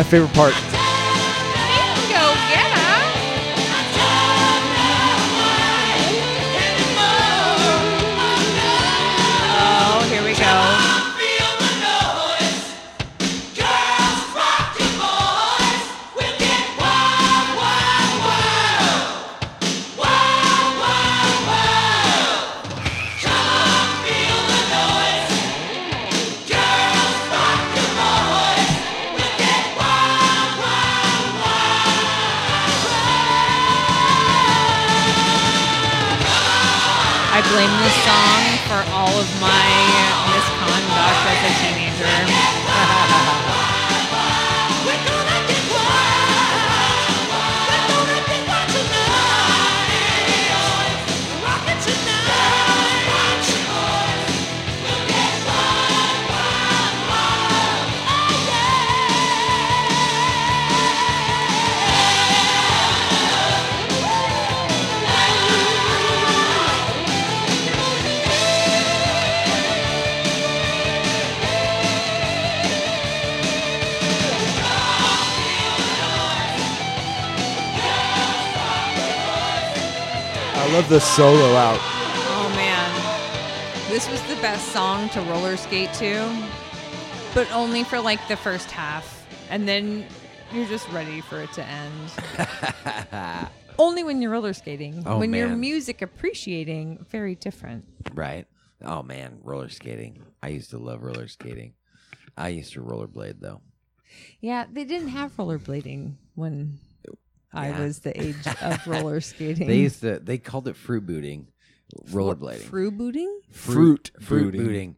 my favorite part. The solo out. Oh man, this was the best song to roller skate to, but only for like the first half, and then you're just ready for it to end. only when you're roller skating. Oh, when you're music appreciating, very different. Right. Oh man, roller skating. I used to love roller skating. I used to rollerblade though. Yeah, they didn't have rollerblading when I Yeah. was the age of roller skating. They used to. They called it fruit booting, rollerblading. Fruit booting? Fruit fruit booting. booting.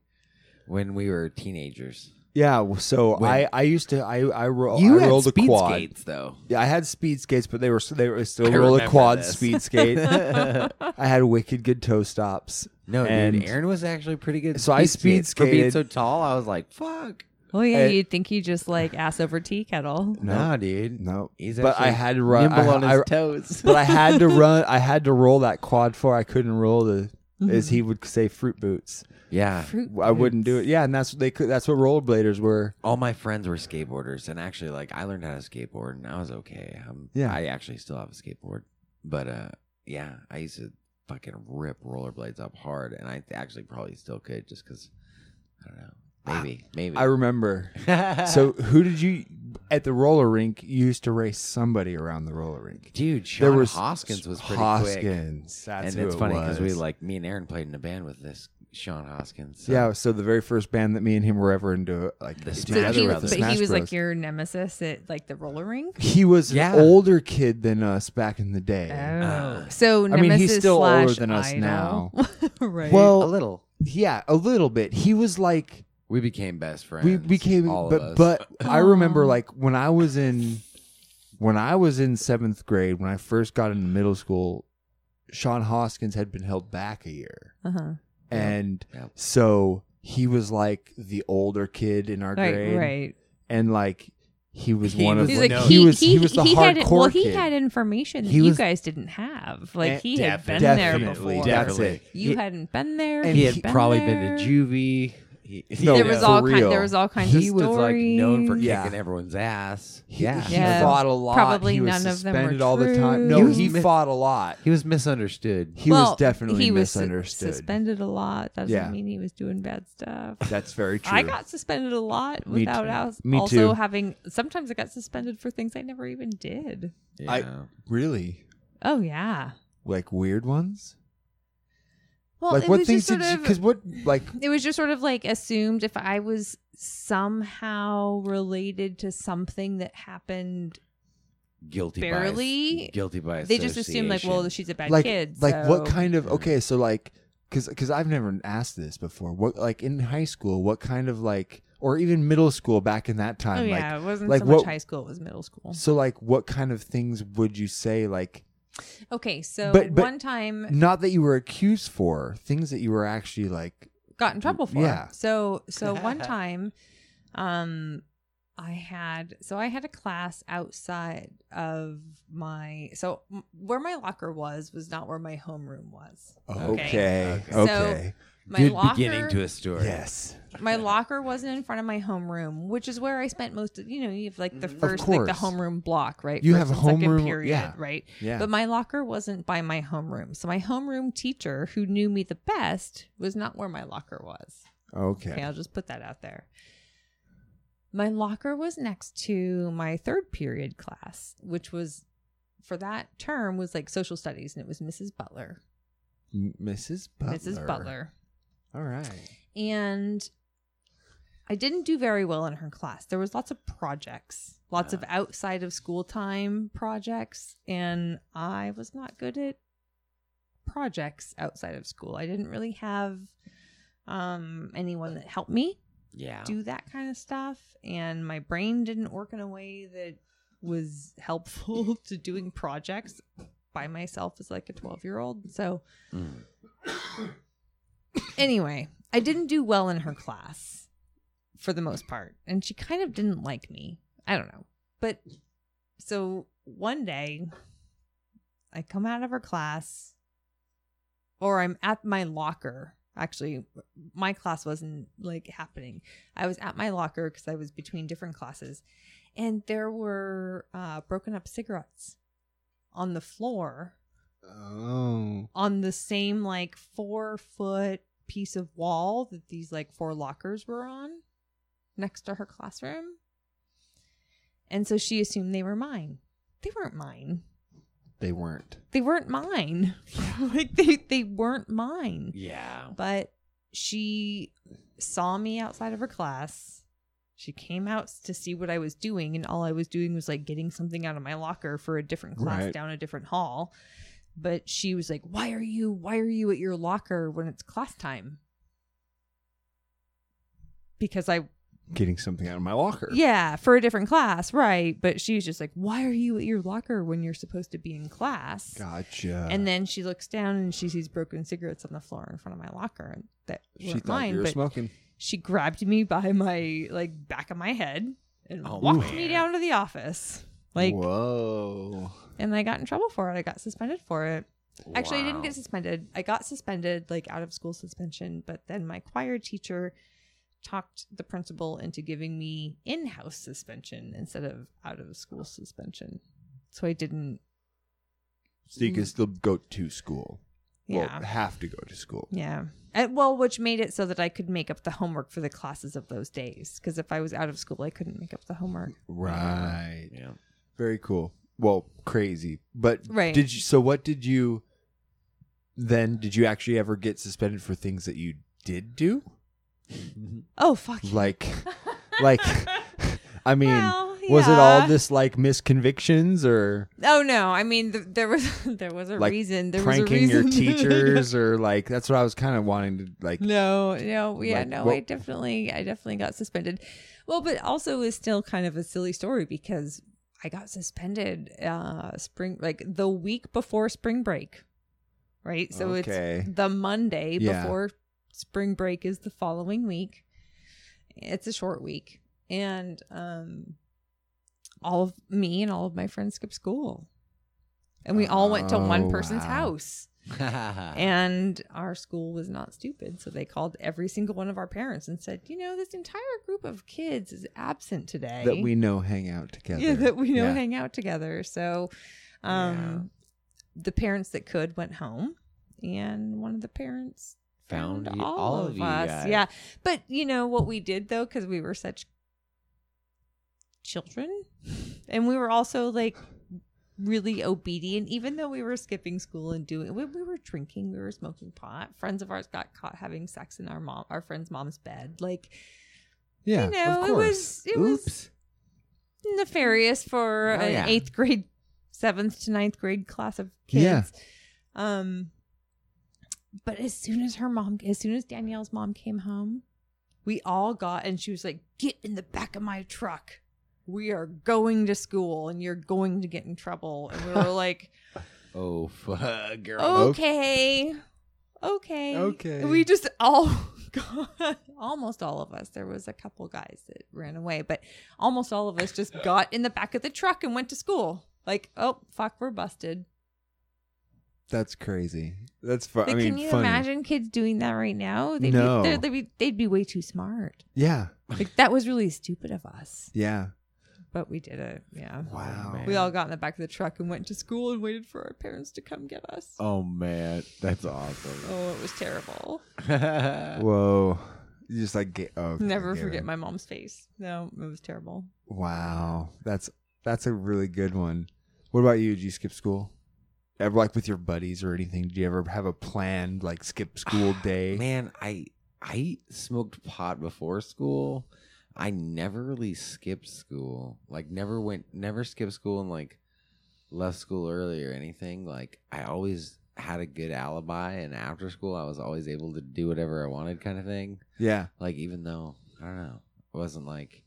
When we were teenagers. Yeah, so When- I I used to I I, ro- You I had rolled speed a quad. skates, though. Yeah, I had speed skates, but they were they were still I roll a quad this. speed skate. I had wicked good toe stops. No, and dude, Aaron was actually pretty good. So I speed skate. for being so tall. I was like, "Fuck." Oh yeah, Uh, you'd think you just like ass over tea kettle. No, Nah, dude. no. He's but I actually had to run. nimble I, on his I- toes. but I had to run. I had to roll that quad four. I couldn't roll the, as he would say, fruit boots. Yeah, Fruit I wouldn't do it. Yeah, and that's what they could. That's what rollerbladers were. all my friends were skateboarders, and actually, like, I learned how to skateboard, and I was okay. Um, Yeah. I actually still have a skateboard, but uh, yeah, I used to fucking rip rollerblades up hard, and I actually probably still could, just because I don't know, maybe, maybe. I remember. so who did you at the roller rink? You used to race somebody around the roller rink. dude, Sean there was Hoskins was pretty quick, Hoskins. That's and who it's it funny because we like me and Aaron played in a band with this Sean Hoskins. so- Yeah, so the very first band that me and him were ever into, like The So together he, with but the he was Bros. like your nemesis at like the roller rink. He was Yeah. an older kid than us back in the day. Oh, uh, so I mean, he's still older than us idol. now. right. Well, a little. yeah, a little bit. He was like We became best friends. we became, all but of us. but I remember like when I was in when I was in seventh grade when I first got into middle school, Sean Hoskins had been held back a year, uh-huh. and Yep. so he was like the older kid in our right, grade, right. and like he was He one of was He's the, like no, he, was he was the he hardcore had well he kid. had information that He you was- guys didn't have. Like Eh, he had been definitely, there before. That's it. You He- hadn't been there. and he he had he- been probably there. been to juvie. He, No, there was for all kind. There was all kinds he of was stories. like known for Yeah. kicking everyone's ass. He, yeah, he Yeah. fought a lot. Probably he was none of them were suspended all the time. true. No, He he mi- fought a lot. he was misunderstood. He well, was definitely he was su- misunderstood. suspended a lot. Doesn't Yeah. mean he was doing bad stuff. That's very true. I got suspended a lot Me without too. als- Me also too. having. Sometimes I got suspended for things I never even did. Yeah. I- really Oh yeah. like weird ones. Well, like it what was things just did sort you? of- Because what like it was just sort of like assumed if I was somehow related to something that happened, guilty barely- by guilty by they just assumed like, well, she's a bad like kid. like what kind of okay? So like because because I've never asked this before. What like in high school? What kind of like or even middle school back in that oh, time? Oh like, yeah, it wasn't like so what- much high school; it was middle school. So like what kind of things would you say like? Okay, so But- but one time Not that you were accused for things that you were actually like. got in trouble for. Yeah. So so one time, um, I had so I had a class outside of my so m- where my locker was was not where my homeroom was. Okay. So, Okay. My Good locker, beginning to a story. yes. my locker wasn't in front of my homeroom, which is where I spent most of you know you have like the first like the homeroom block right. You First have and second homeroom- period yeah. right. Yeah. But my locker wasn't by my homeroom, so my homeroom teacher, who knew me the best, was not where my locker was. okay. Okay, I'll just put that out there. My locker was next to my third period class, which was for that term was like social studies, and it was Mrs. Butler. M- Mrs. Butler. Mrs. Butler. All right. And I didn't do very well in her class. There was lots of projects, lots of outside of school time projects, and I was not good at projects outside of school. I didn't really have um, anyone that helped me Yeah. do that kind of stuff, and my brain didn't work in a way that was helpful to doing projects by myself as like a 12 year old. So, Mm. Anyway, I didn't do well in her class for the most part, and she kind of didn't like me. I don't know. But so one day, I come out of her class, or I'm at my locker. Actually, my class wasn't like happening. I was at my locker because I was between different classes, and there were uh, broken up cigarettes on the floor Oh. on the same like four foot piece of wall that these like four lockers were on next to her classroom. And so she assumed they were mine. They weren't mine. They weren't. They weren't mine. like they, they weren't mine. Yeah. But she saw me outside of her class. She came out to see what I was doing, and all I was doing was like getting something out of my locker for a different class Right. down a different hall. But she was like, Why are you why are you at your locker when it's class time? Because I Getting something out of my locker. yeah, for a different class, right. But she was just like, Why are you at your locker when you're supposed to be in class? Gotcha. And then she looks down and she sees broken cigarettes on the floor in front of my locker and that she thought mine. you were smoking. she grabbed me by my like back of my head and Oh, walked man. me down to the office. Like Whoa. And I got in trouble for it. I got suspended for it. Actually, I didn't get suspended. I got suspended like out of school suspension, but then my choir teacher talked the principal into giving me in-house suspension instead of out of school suspension. So I didn't So you can still go to school. Yeah. Well, have to go to school. Yeah. And, well, which made it so that I could make up the homework for the classes of those days. Because if I was out of school, I couldn't make up the homework. Right. Yeah. Very cool. Well, crazy. But Right. did you so what did you then did you actually ever get suspended for things that you did do? Oh fuck. Like like I mean, Well, was it all this like misconvictions or Oh no! I mean, th- there was there was a like reason. There was a pranking your reason. teachers or like that's what I was kind of wanting to like no, no, yeah, Like, no. what- I definitely, I definitely got suspended. Well, but also is still kind of a silly story because I got suspended uh spring like the week before spring break. Right? So Okay. it's the Monday Yeah. before spring break is the following week. It's a short week. And um all of me and all of my friends skipped school. And we all went to one person's wow. house. And our school was not stupid. So they called every single one of our parents and said, you know, this entire group of kids is absent today. that we know hang out together. Yeah, that we know Yeah. hang out together. So um the parents that could went home and one of the parents Found found all, all of, us. guys. Yeah. But you know what we did though, because we were such children and we were also like really obedient even though we were skipping school and doing we, we were drinking we were smoking pot friends of ours got caught having sex in our mom our friend's mom's bed like Yeah, you know it was it Oops. was nefarious for Oh, an yeah. eighth grade seventh to ninth grade class of kids Yeah. um but as soon as her mom as soon as danielle's mom came home we all got and she was like get in the back of my truck we are going to school and you're going to get in trouble and we were like oh fuck, girl. okay okay Okay. we just all got almost all of us there was a couple guys that ran away but almost all of us just got in the back of the truck and went to school like oh fuck we're busted That's crazy. That's fun. I mean, can you funny. imagine kids doing that right now they'd No. be, they'd, they'd be they'd be way too smart Yeah. like that was really stupid of us Yeah. But we did it yeah Wow. we all got in the back of the truck and went to school and waited for our parents to come get us Oh man, that's awesome. oh it was terrible Whoa. You just like get. Oh, never get forget it. my mom's face no it was terrible Wow. That's that's a really good one. What about you? Did you skip school? Ever like with your buddies or anything? Did you ever have a planned like skip school day? Man, I I smoked pot before school. I never really skipped school. Like never went never skipped school and like left school early or anything. Like I always had a good alibi, and after school, I was always able to do whatever I wanted, kind of thing. Yeah. Like even though I don't know, it wasn't like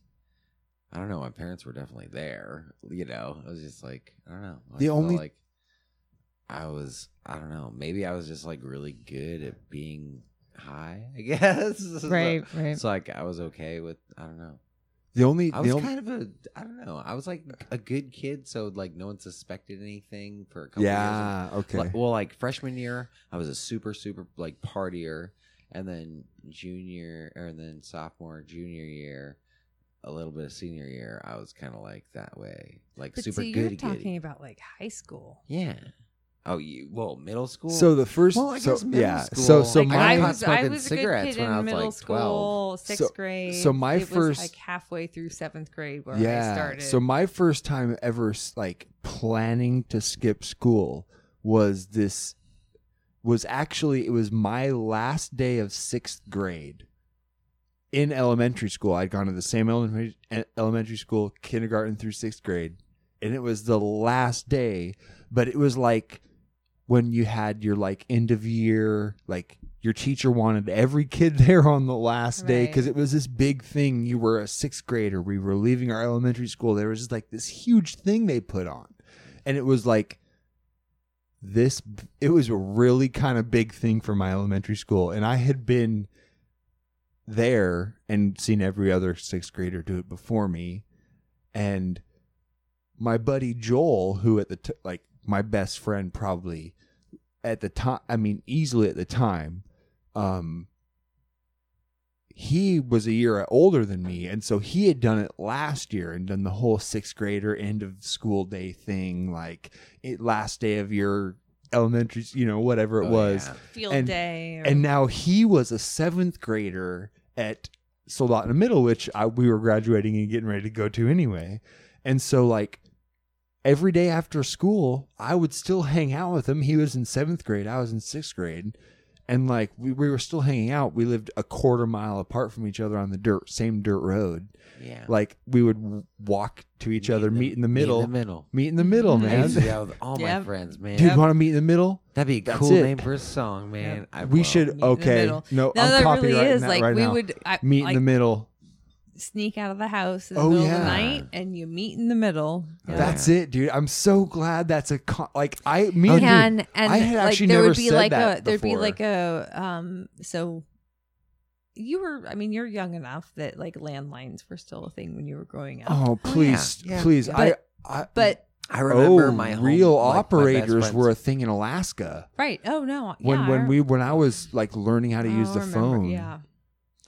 I don't know. My parents were definitely there. You know, it was just like I don't know. I The only- like I was I don't know. Maybe I was just like really good at being high. I guess. So- Right, right. So like I was okay with I don't know. The only I the was only, kind of a I don't know. I was like a good kid, so like no one suspected anything for a couple Yeah, years. Yeah, okay. Like- well, like freshman year, I was a super super like partier, and then junior or then sophomore junior year, a little bit of senior year, I was kind of like that way, like But super see, you're goody talking goody. about like high school. Yeah. Oh, you well middle school. So the first- well, I so- guess middle yeah, school. so- so Like, my- I was, I smoking was a good cigarettes kid when I in was middle like school, sixth So- grade. so my it first- was like halfway through seventh grade where yeah. I started. So my first time ever like planning to skip school was this was actually it was my last day of sixth grade in elementary school. I'd gone to the same elementary elementary school, kindergarten through sixth grade, and it was the last day. But it was like when you had your like end of year, like your teacher wanted every kid there on the last day because it was this big thing. You were a sixth grader. We were leaving our elementary school. There was just like this huge thing they put on, and it was like this. It was a really kind of big thing for my elementary school, and I had been there and seen every other sixth grader do it before me, and my buddy Joel, who at the t- like my best friend probably at the time, I mean easily at the time, um, he was a year older than me, and so he had done it last year and done the whole sixth grader end of school day thing, like it last day of your elementary, you know, whatever it Oh, was, yeah. Field and, day or- and now he was a seventh grader at Soldotna Middle, which I, we were graduating and getting ready to go to anyway, and so like every day after school, I would still hang out with him. He was in seventh grade, I was in sixth grade. And like we, we were still hanging out. We lived a quarter mile apart from each other on the dirt same dirt road. Yeah. Like we would walk to each other, meet in the middle. Meet in the middle. Meet in the middle, I man. used to do that with all my Yep. friends, man. Dude, want to meet in the middle? That'd be a That's cool it. name for a song, man. I we will. should in the okay. middle. No, No, I'm that really copywriting is, that like, right we now. would- I- meet in like- the middle. Sneak out of the house in the Oh, middle yeah. of the night and you meet in the middle. Yeah. That's it, dude. I'm so glad that's a con- like I me and and dude, and I had like actually there never would be said like that a there'd be like a um so you were I mean you're young enough that like landlines were still a thing when you were growing up. Oh please, yeah. please! But- I, I but I remember oh, my home, real like, operators friends- were a thing in Alaska right. Oh no. when yeah, when I- we when I was like learning how to use Oh, the remember, phone. Yeah.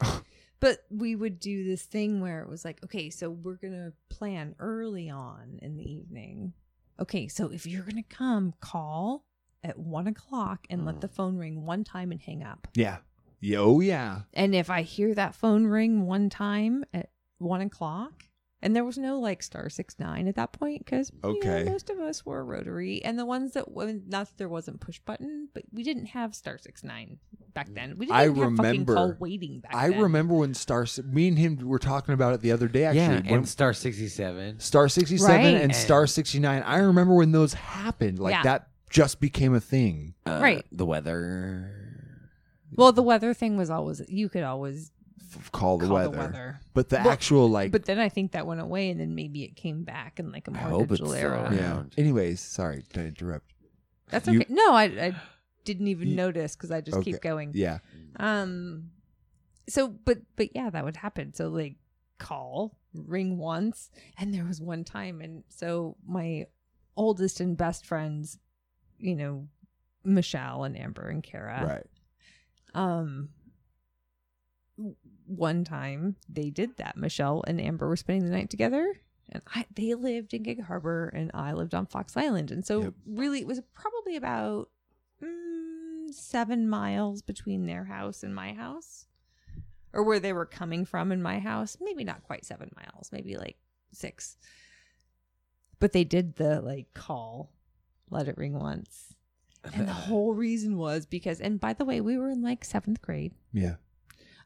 but we would do this thing where it was like, okay, so we're gonna plan early on in the evening. Okay, so if you're gonna come, call at one o'clock and let mm. the phone ring one time and hang up. Yeah. Yeah, Oh yeah. And if I hear that phone ring one time at one o'clock, and there was no like star six nine at that point because Okay. most of us were rotary, and the ones that when not that there wasn't push button, but we didn't have star six nine back then. We didn't I even have fucking call remember. waiting back I then. remember when Star. Me and him were talking about it the other day. Actually, yeah, when and Star sixty seven. Star sixty seven Right. and, And- Star sixty nine. I remember when those happened. Like Yeah. that just became a thing. Right. Uh, The weather. Well, the weather thing was always you could always F- Call the call weather. the weather. But the Well, actual like. but then I think that went away, and then maybe it came back in like a I more hope it's digital still era. around. yeah. Anyways, sorry to interrupt. That's You- okay. no, I, I didn't even You- notice because I just Okay. keep going. Yeah. Um. So, but but yeah, that would happen. So like, call, ring once, and there was one time, and so my oldest and best friends, you know, Michelle and Amber and Kara, Right. um w- one time they did that. Michelle and amber were spending the night together and I, they lived in gig harbor and i lived on fox island. And so Yep. really it was probably about mm, seven miles between their house and my house or where they were coming from in my house. Maybe not quite seven miles maybe like six. But they did the like call let it ring once. And the whole reason was because and by the way we were in like seventh grade. Yeah.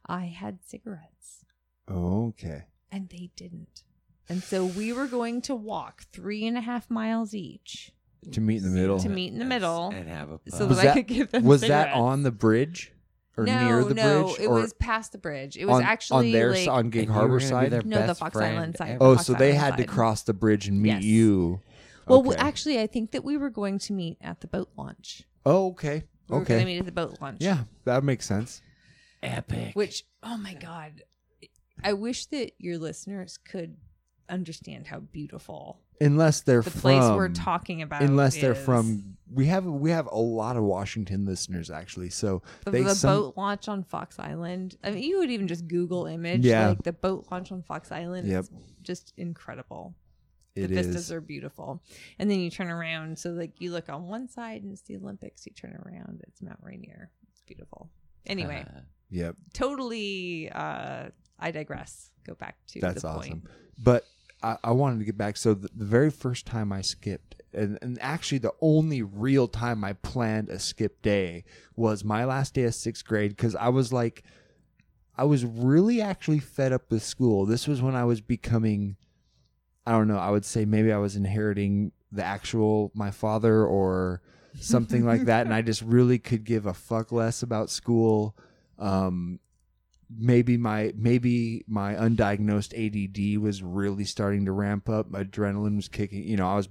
I had cigarettes Okay. and they didn't. And so we were going to walk three and a half miles each to meet in the middle. to meet in the middle and have a so was that, that I could give them was that on the bridge or no, near the no, bridge? it or was past the bridge. It was on, actually on their like on Gig Harbor were gonna be side. their no, the best Fox friend Island side. ever. Oh, Fox so they Island had to cross the bridge and meet Yes. you. Well, Okay. actually, I think that we were going to meet at the boat launch. Oh, okay. We were going to Okay. meet at the boat launch. Yeah, that makes sense. Epic. Which, oh my god, I wish that your listeners could understand how beautiful Unless they're the from place we're talking about. Unless they're is. from we have we have a lot of Washington listeners actually. So the, they the some- boat launch on Fox Island. I mean, you would even just Google image Yeah. like the boat launch on Fox Island. Yep. It's just incredible. It the vistas is. are beautiful, and then you turn around. So like you look on one side and it's the Olympics. You turn around, it's Mount Rainier. It's beautiful. Anyway, uh, Yep. totally. uh I digress. Go back to That's the awesome. point. But I, I wanted to get back. So the, the very first time I skipped, and, and actually the only real time I planned a skip day was my last day of sixth grade because I was like, I was really actually fed up with school. This was when I was becoming, I don't know, I would say maybe I was inheriting the actual my father or something like that, and I just really could give a fuck less about school. Um, maybe my maybe my undiagnosed ADD was really starting to ramp up. My adrenaline was kicking. You know, I was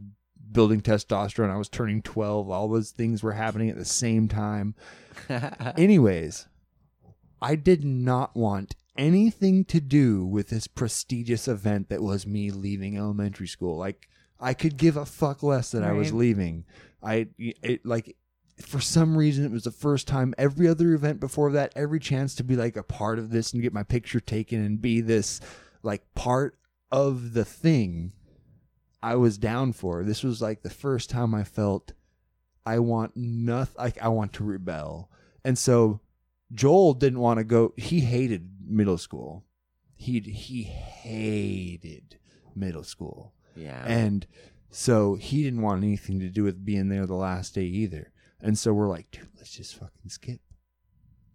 building testosterone. I was turning twelve. All those things were happening at the same time. Anyways, I did not want anything to do with this prestigious event that was me leaving elementary school. Like I could give a fuck less that I was leaving. I it like for some reason it was the first time every other event before that every chance to be like a part of this and get my picture taken and be this like part of the thing I was down for. This was like the first time I felt I want nothing like I want to rebel. And so Joel didn't want to go he hated middle school. He he hated middle school. Yeah. And so he didn't want anything to do with being there the last day either. And so we're like, dude, let's just fucking skip.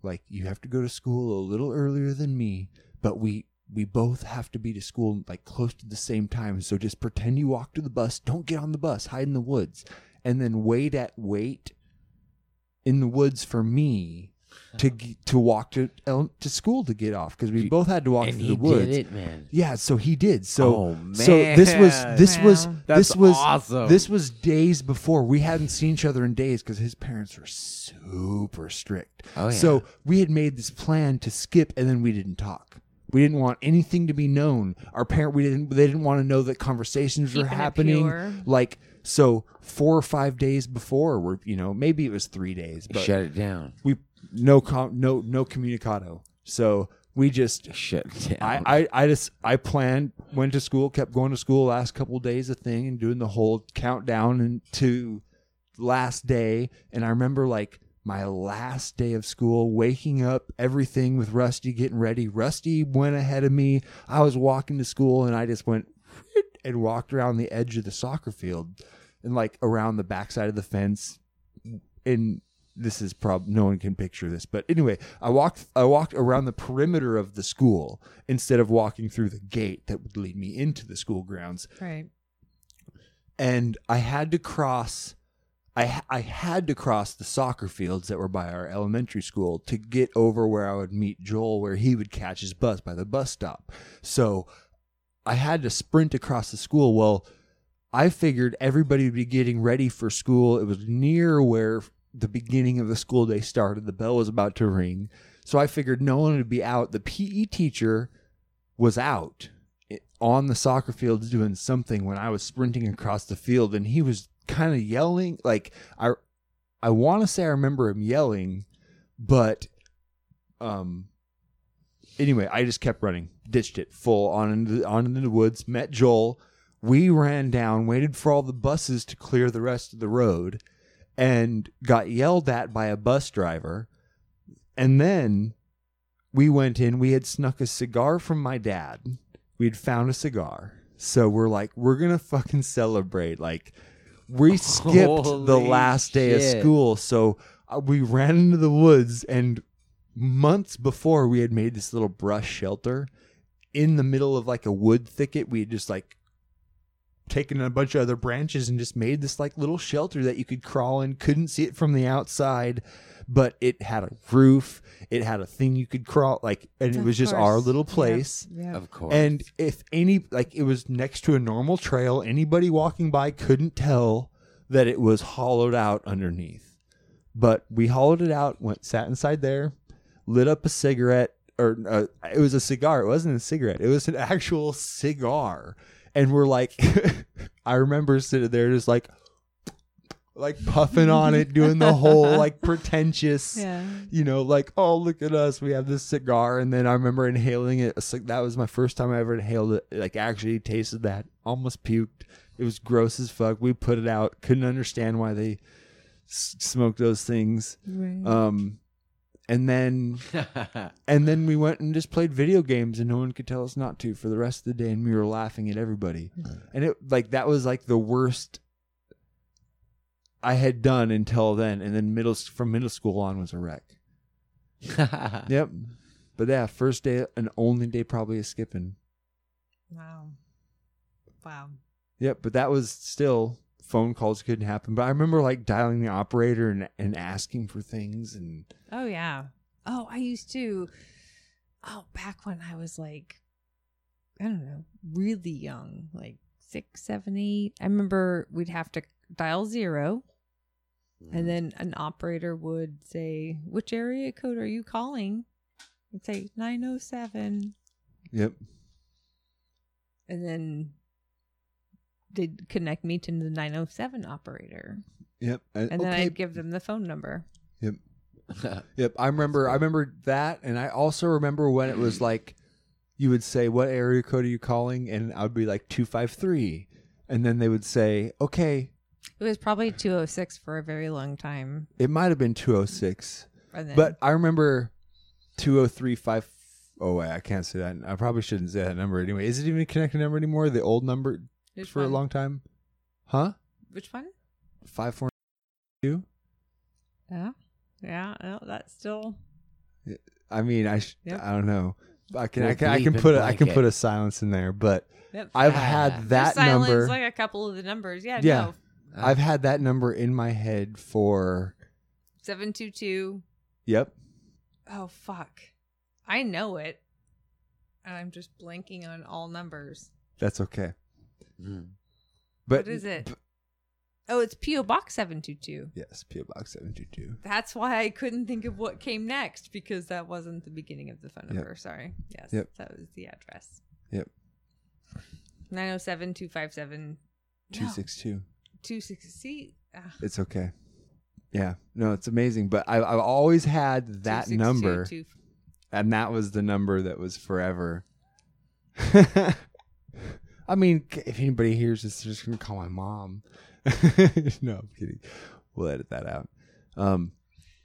Like you have to go to school a little earlier than me, but we we both have to be to school like close to the same time. So just pretend you walk to the bus. Don't get on the bus. Hide in the woods, and then wait at wait in the woods for me to g- to walk to el- to school to get off because we both had to walk and through he the woods. did it, man. Yeah, so he did. So Oh, so this was man. this was Wow. this That's was awesome. this was days before we hadn't seen each other in days because his parents were super strict. Oh, yeah. So we had made this plan to skip, and then we didn't talk. We didn't want anything to be known. Our parent, we didn't. They didn't want to know that conversations were Keeping it happening. Like so, four or five days before, we're you know maybe it was three days, but Shut it down. we no com, no no comunicado. So we just shut it down. I, I I just I planned went to school, kept going to school last couple days a thing and doing the whole countdown into last day. And I remember like my last day of school, waking up, everything with Rusty getting ready. Rusty went ahead of me. I was walking to school and I just went and walked around the edge of the soccer field and like around the backside of the fence and this is prob no one can picture this but anyway i walked i walked around the perimeter of the school instead of walking through the gate that would lead me into the school grounds Right. and i had to cross I, I had to cross the soccer fields that were by our elementary school to get over where I would meet Joel, where he would catch his bus by the bus stop. So I had to sprint across the school. Well, I figured everybody would be getting ready for school. It was near where the beginning of the school day started. The bell was about to ring. So I figured no one would be out. The PE teacher was out on the soccer field doing something when I was sprinting across the field and he was kind of yelling like I I want to say I remember him yelling but um anyway, I just kept running, ditched it full on into the, on into the woods, met Joel. We ran down, waited for all the buses to clear the rest of the road, and got yelled at by a bus driver. And then we went in. We had snuck a cigar from my dad. We'd found a cigar. So we're like, we're going to fucking celebrate. Like, we skipped the last day of school. So uh, we ran into the woods and months before we had made this little brush shelter in the middle of like a wood thicket we had just like taken a bunch of other branches and just made this like little shelter that you could crawl in. Couldn't see it from the outside, but it had a roof. It had a thing you could crawl like, and it Of was just our course. little Yep, place. yep. Of course. And if any, like, it was next to a normal trail, anybody walking by couldn't tell that it was hollowed out underneath. But we hollowed it out, went sat inside there, lit up a cigarette, or uh, it was a cigar. It wasn't a cigarette. It was an actual cigar. And we're like, I remember sitting there just like, like puffing on it, doing the whole like pretentious, Yeah. you know, like, oh, look at us, we have this cigar. And then I remember inhaling it. It's like, that was my first time I ever inhaled it, like, actually tasted that. Almost puked. It was gross as fuck. We put it out. Couldn't understand why they s- smoked those things. Right. Um, and then, and then we went and just played video games, and no one could tell us not to for the rest of the day, and we were laughing at everybody. Mm. And it like that was like the worst I had done until then, and then middle from middle school on was a wreck. Yep. But yeah, first day and only day probably is skipping. Wow. Wow. Yep, but that was still phone calls couldn't happen. But I remember like dialing the operator and and asking for things and Oh yeah. Oh, I used to. Oh, back when I was like, I don't know, really young, like six, seven, eight. I remember we'd have to dial zero, and mm. then an operator would say, "Which area code are you calling?" I'd say nine oh seven, Yep. and then they'd connect me to the nine oh seven operator, Yep. Uh, and then okay. I'd give them the phone number. Yep. Yep. I remember I remember that and I also remember when it was like you would say, What area code are you calling? And I would be like two five three. And then they would say, Okay, It was probably two oh six for a very long time. it might have been two oh six. But I remember two oh three five oh wait, I can't say that. I probably shouldn't say that number anyway. Is it even a connected number anymore? The old number Which for a long time? Huh? Which one? Five four two? Yeah, yeah. No, that's still. I mean, I sh- Yep. I don't know. I can We'll I can I can put a, I can put a silence in there, but Yep. I've Ah. had that silence, number. like a couple of the numbers. Yeah, yeah, no. I've had that number in my head for Seven two two. yep. Oh fuck, I know it, and I'm just blanking on all numbers. That's okay. Mm. But what is it? Oh, it's PO Box seven two two. Yes, PO Box seven two two. That's why I couldn't think of what came next because that wasn't the beginning of the phone Yep. number. Sorry. Yes, Yep. that was the address. Yep. 907 257 Two six two. 26. See, ah, It's okay. Yeah, no, it's amazing. But I, I've always had that 262, number, two- and that was the number that was forever. I mean, if anybody hears this, they're just gonna call my mom. no, I'm kidding. We'll edit that out. Um,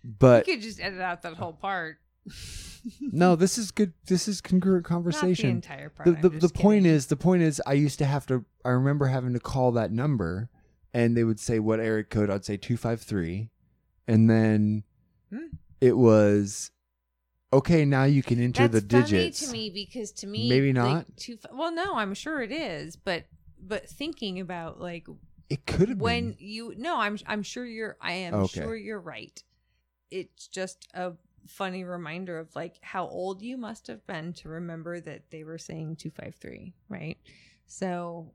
but you could just edit out that whole part. no, this is good. This is congruent conversation. entire part, The the, the point is the point is I used to have to. I remember having to call that number, and they would say what area code. I'd say two five three, and then Hmm. it was okay. Now you can enter That's the digits. funny to me because to me, Maybe like, not. too, f- well, no, I'm sure it is, but but thinking about like It could have when been. you no, I'm I'm sure you're I am Okay. sure you're right. It's just a funny reminder of like how old you must have been to remember that they were saying 253, right? So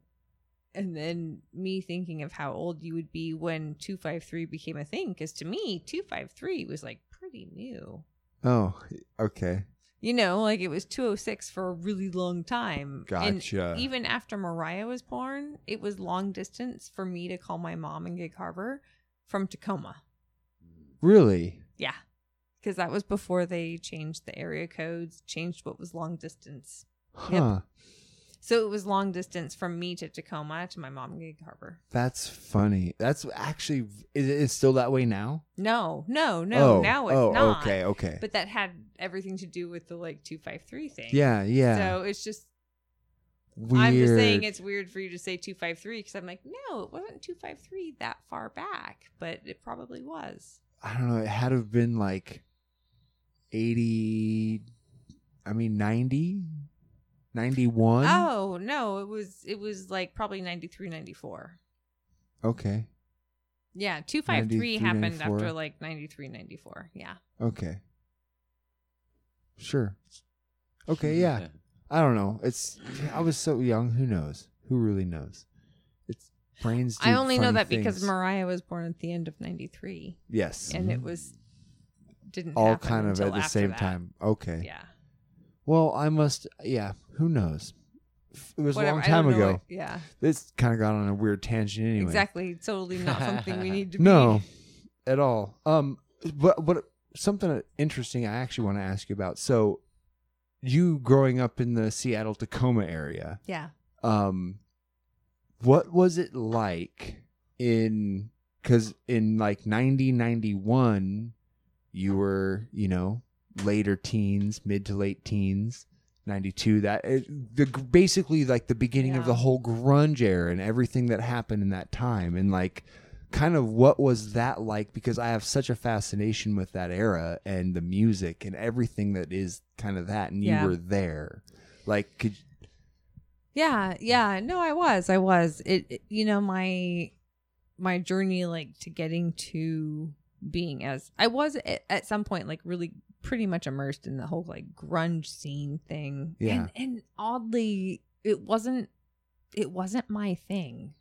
and then me thinking of how old you would be when 253 became a thing cuz to me 253 was like pretty new. Oh, okay. You know, like it was 206 for a really long time. Gotcha. And even after Mariah was born, it was long distance for me to call my mom in Gig Harbor from Tacoma. Really? Yeah. Because that was before they changed the area codes, changed what was long distance. Huh. So it was long distance from me to Tacoma to my mom in Gig Harbor. That's funny. That's actually is it still that way now? No, no, no. Oh, now it's oh, not. okay, okay. But that had everything to do with the like 253 thing. Yeah, yeah. So it's just Weird. I'm just saying it's weird for you to say 253 because I'm like, no, it wasn't 253 that far back, but it probably was. I don't know. It had to have been like eighty. I mean ninety. 91? Oh no, it was it was like probably 93, 94. Okay. Yeah, 253 happened 94. after like 93, 94. Yeah. Okay. Sure. Okay, hmm, yeah. I don't know. It's I was so young. Who knows? Who really knows? It's brains. I only know funny that because. Mariah was born at the end of 93. Yes. And it mm-hmm. was didn't all happen kind of until at the same that. time. Okay. Yeah. Well, I must. Yeah. Who knows? It was Whatever, a long I don't time know ago. what- yeah. This kind of got on a weird tangent anyway. Exactly. Totally not something we need to be. No, at all. Um, but but something interesting I actually want to ask you about. So, you growing up in the Seattle Tacoma area, Yeah. um, what was it like in? Because in like ninety ninety one, you were you know later teens, mid to late teens. 92 that it, the basically like the beginning of the whole grunge era and everything that happened in that time and like kind of what was that like because I have such a fascination with that era and the music and everything that is kind of that and Yeah. you were there like could Yeah, yeah. No, I was. I was. It, it- you know, my my journey like to getting to being as I was at, at some point like really pretty much immersed in the whole like grunge scene thing. Yeah. And and oddly it wasn't it wasn't my thing.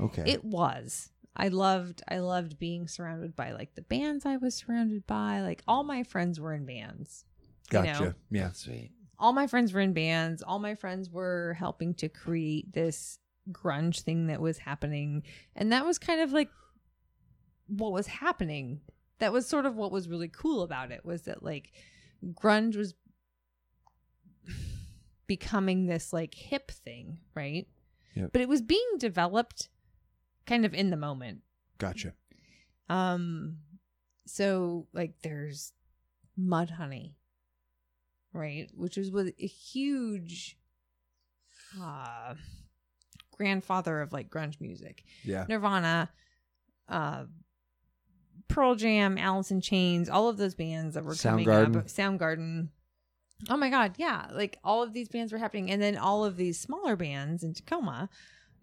okay It was. I loved I loved being surrounded by like the bands I was surrounded by. Like all my friends were in bands. you gotcha know? yeah sweet all my friends were in bands. All my friends were helping to create this grunge thing that was happening. And that was kind of like what was happening. That was sort of what was really cool about it was that like grunge was becoming this like hip thing, right? Yep. But it was being developed kind of in the moment. gotcha Um, so like there's Mudhoney, right? Which was with a huge uh grandfather of like grunge music. Yeah. Nirvana, uh Pearl Jam, Alice in Chains, all of those bands that were coming up. Soundgarden. Soundgarden. Oh my god, yeah. Like all of these bands were happening and then all of these smaller bands in Tacoma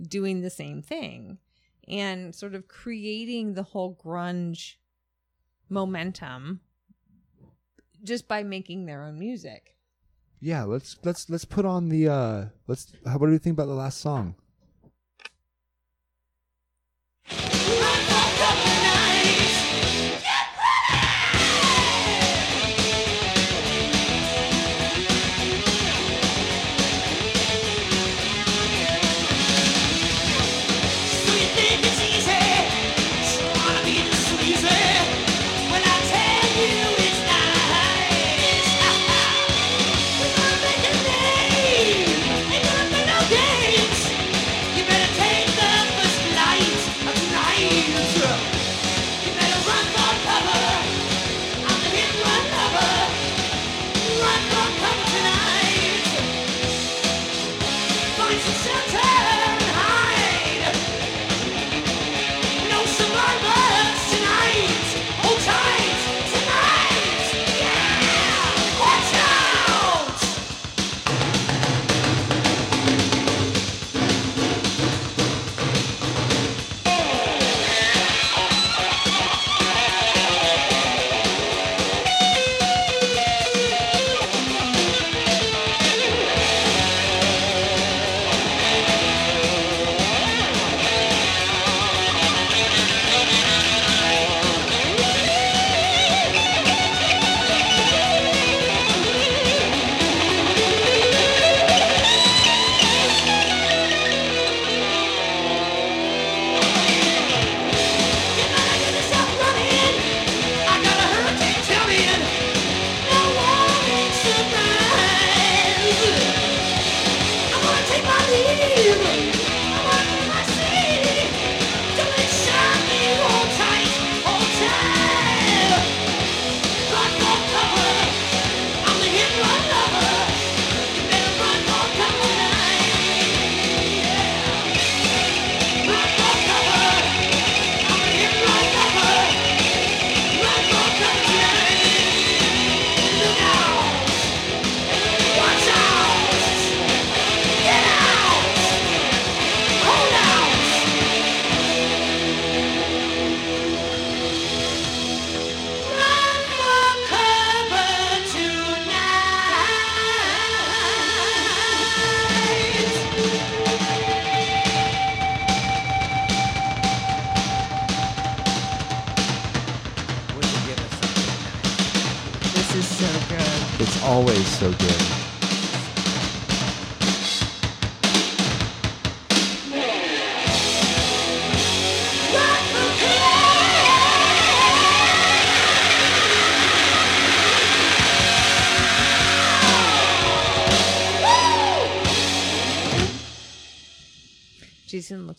doing the same thing and sort of creating the whole grunge momentum just by making their own music. yeah let's let's let's put on the uh let's how what do you think about the last song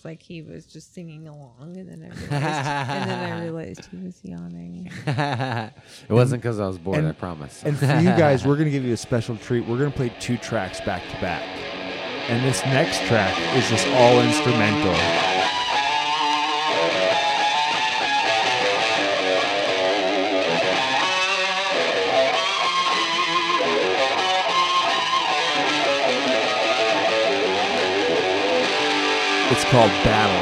like he was just singing along, and then I realized, and then I realized he was yawning. it wasn't because I was bored. I promise. And for you guys, we're going to give you a special treat. We're going to play two tracks back to back. And this next track is just all instrumental. It's called Battle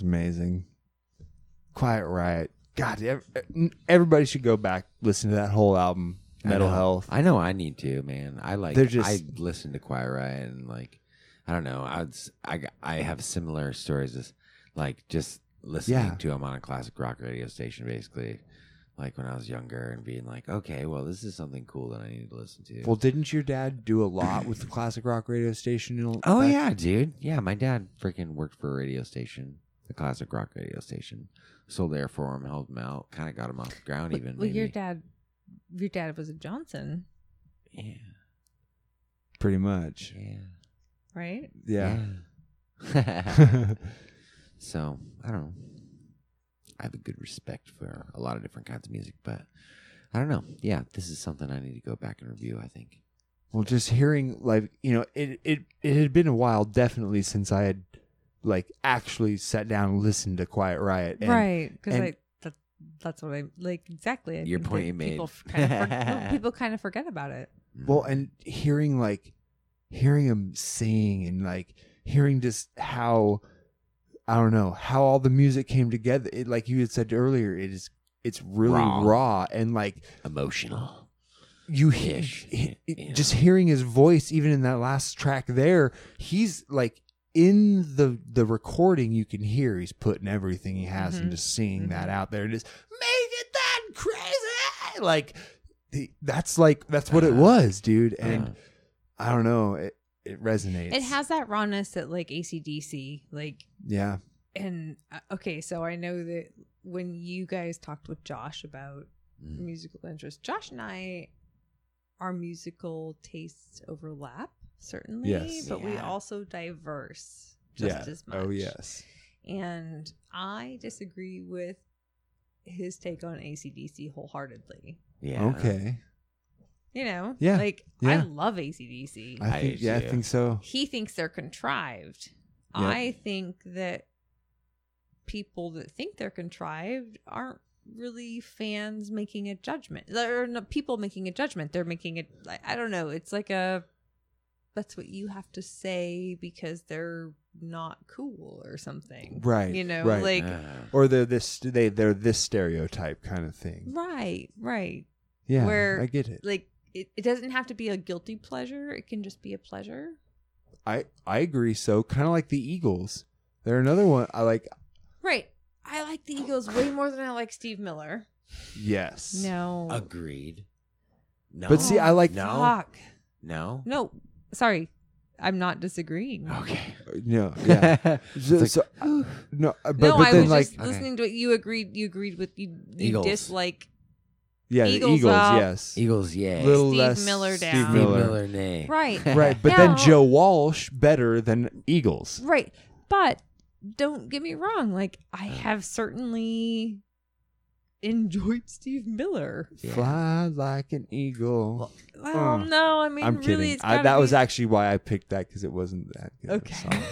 was amazing. Quiet Riot. God, ev- everybody should go back listen to that whole album, I Metal know. Health. I know I need to, man. I like. They're just- I listen to Quiet Riot and like, I don't know. I would, s- I I have similar stories as like just listening Yeah. to them on a classic rock radio station, basically. Like when I was younger and being like, okay, well, this is something cool that I need to listen to. Well, didn't your dad do a lot with the classic rock radio station? Oh back- yeah, dude. Yeah, my dad freaking worked for a radio station, the classic rock radio station. Sold air for him, helped him out, kind of got him off the ground. Well, even well, your dad, your dad was a Johnson, yeah, pretty much. yeah, right? Yeah. Yeah. so I don't know. I have a good respect for a lot of different kinds of music, but I don't know. Yeah, this is something I need to go back and review. I think. Well, just hearing like you know, it it it had been a while, definitely since I had like actually sat down and listened to Quiet Riot. And, right? Because I that, that's what I like exactly. I Your point you made. People kind of no, people kind of forget about it. Well, and hearing like hearing him sing and like hearing just how I don't know how all the music came together. It, like you had said earlier, it is it's really Raw. raw, and like Emotional. you hear yeah. just hearing his voice even in that last track there he's like in the the recording you can hear he's putting everything he has Mhm. and just seeing that Mhm. out there and just make it that crazy like that's like that's what it Uh-huh. was dude and Uh-huh. i don't know it it resonates It has that rawness that like ACDC, like yeah and uh, okay, so I know that when you guys talked with Josh about Mm. musical interest, Josh and I, our musical tastes overlap certainly, Yes. but we also diverse just yeah as oh, much. oh yes and I disagree with his take on ACDC wholeheartedly. Yeah. okay You know, Yeah. like I love ACDC. i I think do yeah i think so he thinks they're contrived. Yeah. I think that people that think they're contrived aren't really fans making a judgment. They're not people making a judgment. They're making it. I don't know. It's like a. That's what you have to say because they're not cool or something. Right, You know, right. like Uh, or they're this they they're this stereotype kind of thing right, right. yeah Where i get it Like it, it doesn't have to be a guilty pleasure. It can just be a pleasure. I I agree. So kind of like the Eagles. They're another one. I like. Right. I like the Eagles way more than I like Steve Miller. Yes. No. agreed. No. But see, I like- no. Fuck. No. No. Sorry. I'm not disagreeing. Okay. No, yeah. so, like, so, uh, no, uh, but, no, but I then was like just listening to it. You agreed. You agreed with you. You Eagles. dislike yeah, the Eagles Eagles, up. yes, Eagles, yeah. little Steve less Miller Steve down. Steve Miller. Miller, nay. right, right? But then Joe Walsh better than Eagles. right. But don't get me wrong. Like I Uh. have certainly enjoyed Steve Miller. Yeah. Fly like an eagle. Well, Oh, no, I mean, I'm really, kidding. it's I, gotta that was actually why I picked that because it wasn't that good. of a Okay. song.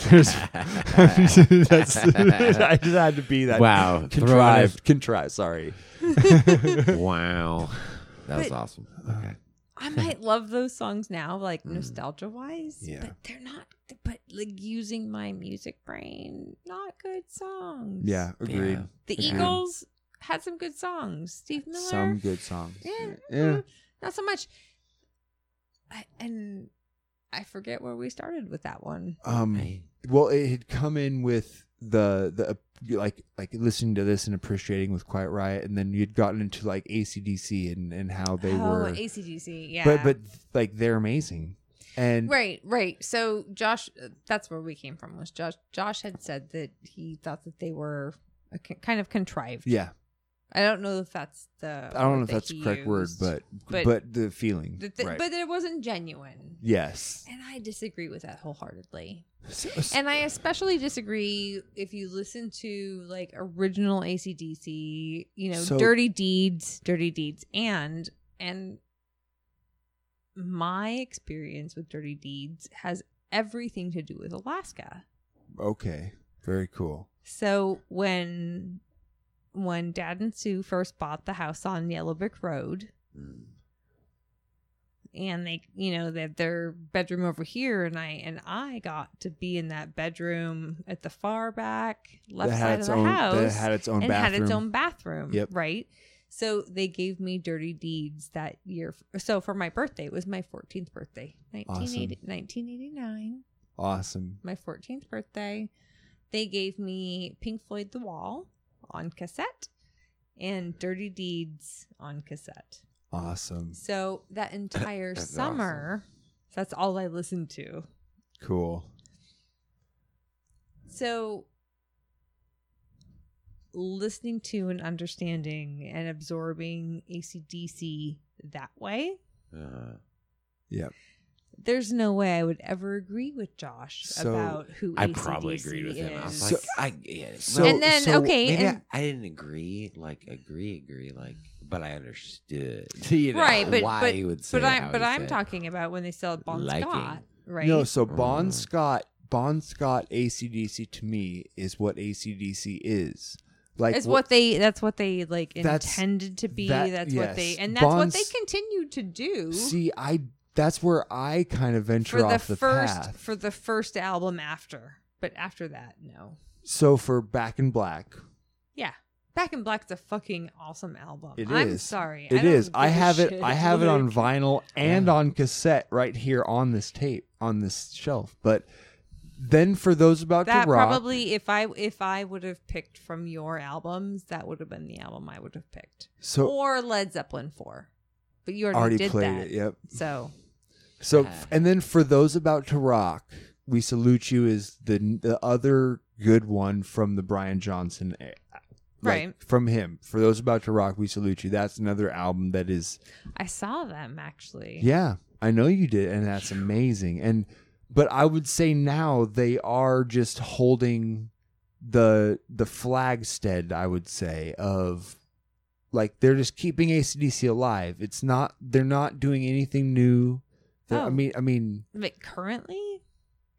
There's- that's, I just had to be that. Wow. Contrived. Contrived. Sorry. wow. That was But- awesome. Uh, Okay. I might love those songs now, like Mm. nostalgia wise. Yeah. But they're not. But like using my music brain, not good songs. Yeah. Agreed. Yeah. The Agreed. Eagles had some good songs. Steve Miller. Some good songs. Yeah. Yeah. mm, Not so much. I, and I forget where we started with that one. Um. Hey. Well, it had come in with the the like like listening to this and appreciating with Quiet Riot, and then you'd gotten into like ACDC and and how they oh, were. ACDC. Yeah. But but like they're amazing. And Right, right. So Josh, uh, that's where we came from. Was Josh? Josh had said that he thought that they were a kind of contrived. yeah, I don't know if that's the. I don't know if that's the he correct word, used, but, but- but the feeling, that the- right? but it wasn't genuine. yes. And I disagree with that wholeheartedly. So- And I especially disagree if you listen to like original ACDC, you know, So- Dirty Deeds, Dirty Deeds, and and my experience with Dirty Deeds has everything to do with Alaska. okay, very cool. So when when Dad and Sue first bought the house on Yellow Brick Road, Mm. and they you know they had their bedroom over here and i and i got to be in that bedroom at the far back left that side of the own. house That had its own and bathroom. had its own bathroom Yep. right so they gave me dirty deeds that year so for my birthday it was my 14th birthday 1980, 1989 Awesome. my 14th birthday they gave me pink floyd the wall on cassette and dirty deeds on cassette Awesome. so that entire That's summer, that's all I listened to. Cool. So listening to and understanding and absorbing ACDC that way, Uh, Yep. There's no way I would ever agree with Josh So, about who I AC/DC probably agreed with him. I was is. like, I yeah. So- and then so okay, maybe and I, I didn't agree, like agree, agree, like, but I understood, you know, right, but why but he would say but how I but he I'm said. talking about when they sell had Bon Liking. Scott, right? No, so Bon Mm. Scott, Bon Scott ACDC to me is what ACDC is. Like it's wh- what they that's what they like intended to be. that- that's what they and that's what they Bonds- continue to do. See, I that's where I kind of venture for the off the first path. for the first album after, but after that, no. So for Back in Black, Yeah, Back in Black's a fucking awesome album. It I'm is. sorry, It I don't is. I give a have it. I have it on vinyl and on cassette right here on this tape on this shelf. But then for those about that. to rock, Probably, if I if I would have picked from your albums, that would have been the album I would have picked, so or Led Zeppelin four. But you already, already did played that. it. Yep. So So and then for those about to rock, we salute you is the the other good one from the Brian Johnson. like, Right. from him. For those about to rock, we salute you. That's another album that is I saw them actually. Yeah, I know you did, and that's amazing. And but I would say now they are just holding the the flagstead. I would say of like they're just keeping ACDC alive. It's not they're not doing anything new. They're- I Oh. mean, I mean, But currently,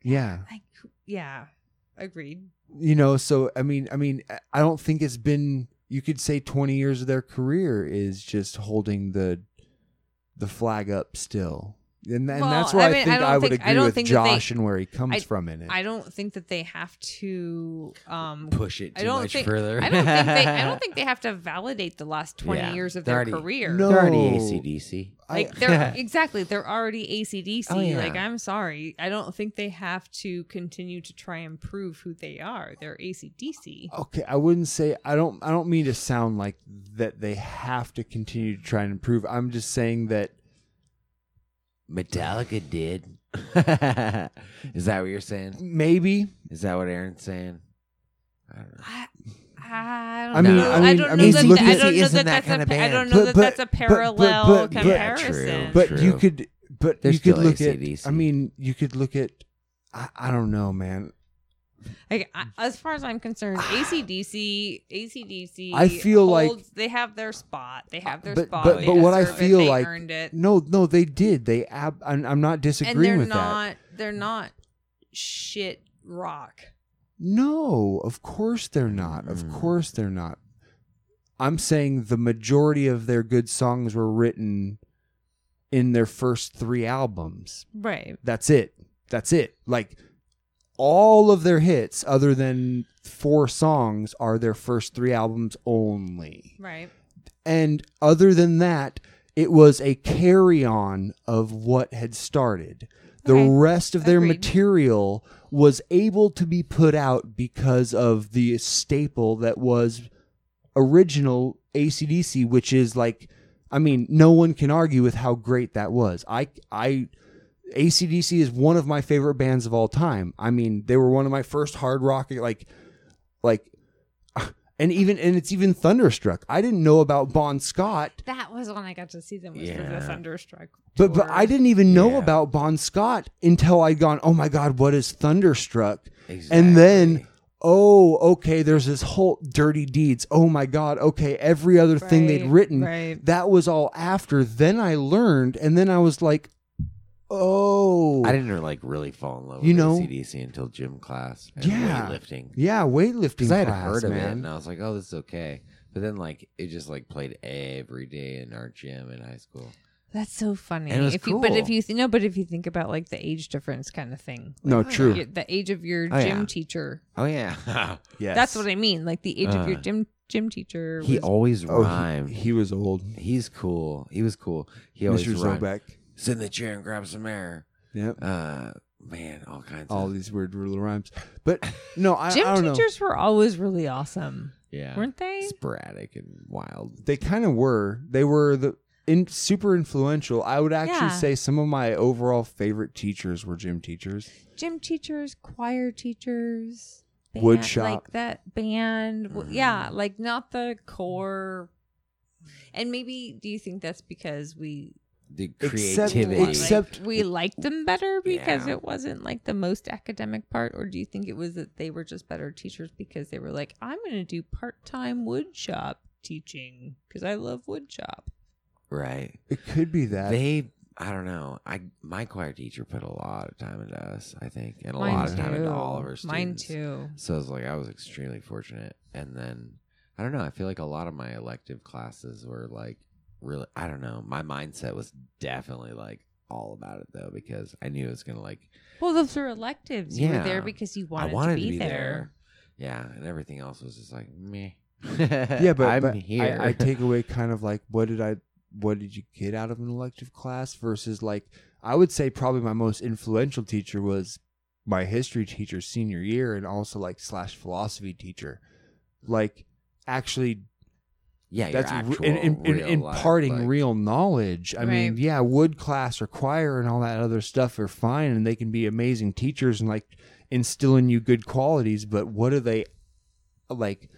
yeah, like, yeah, agreed. you know. So I mean, I mean, I don't think it's been. You could say twenty years of their career is just holding the the flag up still. And, and Well, that's where I I, mean, I think don't I, would think- agree don't with think that they- Josh and where he comes I- from in it. I don't think that they have to um push it I too don't much think, further. I don't think they I don't think they have to validate the last 20 Yeah, years of they're their already- career. No. They're already ACDC. Like they're exactly, they're already ACDC. Oh, yeah. Like I'm sorry, I don't think they have to continue to try and prove who they are. They're ACDC. okay, I wouldn't say I don't. I don't mean to sound like that they have to continue to try and improve. I'm just saying that Metallica did. Is that what you're saying? Maybe. Is that what Aaron's saying? I don't know. I don't I mean- know. I mean- don't I know mean, that, I don't know isn't that that that's kind a, of I band. don't know But- that but- that's a but- but- parallel but- but- comparison. But True. you could, but They're you could still look at. AC/DC. I mean, you could look at. I, I don't know, man. Like, I, as far as I'm concerned, ACDC, ACDC. I feel like- they have their spot. They have their But spot. but but what I deserve it. feel They like earned it. no no they did they ab I'm, I'm not and disagreeing they're with that. not. They're not shit rock. No, of course they're not. Of Mm. course they're not. I'm saying the majority of their good songs were written in their first three albums. Right. That's it. That's it. Like all of their hits, other than four songs, are their first three albums only. Right. And other than that, it was a carry on of what had started. The Okay. rest of their Agreed. material was able to be put out because of the staple that was original ACDC, which is like, I mean, no one can argue with how great that was. I, I, ACDC is one of my favorite bands of all time. I mean, they were one of my first hard rock, like, like, and even, and it's even Thunderstruck. I didn't know about Bon Scott, That was when I got to see them. Was for Yeah. the Thunderstruck. but, but. I didn't even know Yeah. about Bon Scott until I'd gone, oh my God, what is Thunderstruck? Exactly. And then, oh, okay, there's this whole dirty deeds. Oh my God, okay, every other thing they'd written, right. that was all after. Then I learned, and then I was like, oh, I didn't like really fall in love You with know- CDC until gym class and Yeah. weightlifting. yeah, weightlifting Because I had class, heard of it and I was like, oh, this is okay. But then like it just like played every day in our gym in high school. That's so funny. And it was if you, but if you th- no, but if you think about like the age difference kind of thing, No, true. y- The age of your Oh, gym yeah. teacher. Oh yeah. Yes. That's what I mean. Like the age of your Uh, gym gym teacher. he was- always Oh, rhymed. he, he was old. He's cool. He was cool. He always Mr. rhymed. Zobeck. Sit in the chair and grab some air. Yep. Uh, man, all kinds All of these weird little rhymes. But no, I, gym I don't know. Gym teachers were always really awesome, yeah, weren't they? sporadic and wild. They kind of were. They were the in super influential. I would actually Yeah. say some of my overall favorite teachers were gym teachers. Gym teachers, choir teachers, band, Wood shop. like that band. w Yeah, like not the core. And maybe do you think that's because we The Except- creativity. except- like, we liked them better because Yeah. it wasn't like the most academic part, or do you think it was that they were just better teachers because they were like, I'm going to do part time wood shop teaching because I love wood shop. right. It could be that. They, I don't know. I my choir teacher put a lot of time into us. I think, and a Mine lot of time into all of our students. Mine too. So I was like I was extremely fortunate. And then I don't know. I feel like a lot of my elective classes were like really. I don't know. My mindset was definitely like all about it though because I knew it was gonna like. Well, those were electives. You were there because you I wanted, wanted to be, there. Yeah, and everything else was just like meh. yeah, but, I'm but here. I, I take away kind of like what did I what did you get out of an elective class versus like I would say probably my most influential teacher was my history teacher senior year and also like slash philosophy teacher. Like actually yeah, your that's re- actual in, in, in, real life, imparting like- real knowledge. I mean, yeah, wood class or choir and all that other stuff are fine and they can be amazing teachers and like instill in you good qualities, but what are they like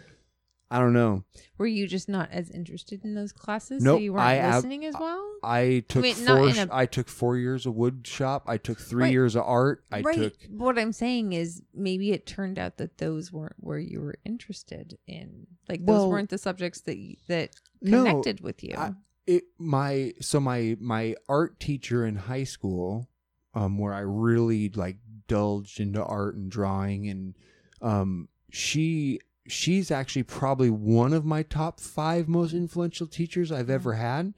I don't know. Were you just not as interested in those classes? Nope, so you weren't I listening as well? I took four. a- I took four years of wood shop. I took three Right. years of art. I right. took. What I'm saying is maybe it turned out that those weren't where you were interested in. Like those Well, weren't the subjects that y- that No, connected with you. I- It my so my my art teacher in high school, um, where I really like indulged into art and drawing, and um, she she's actually probably one of my top five most influential teachers I've ever had,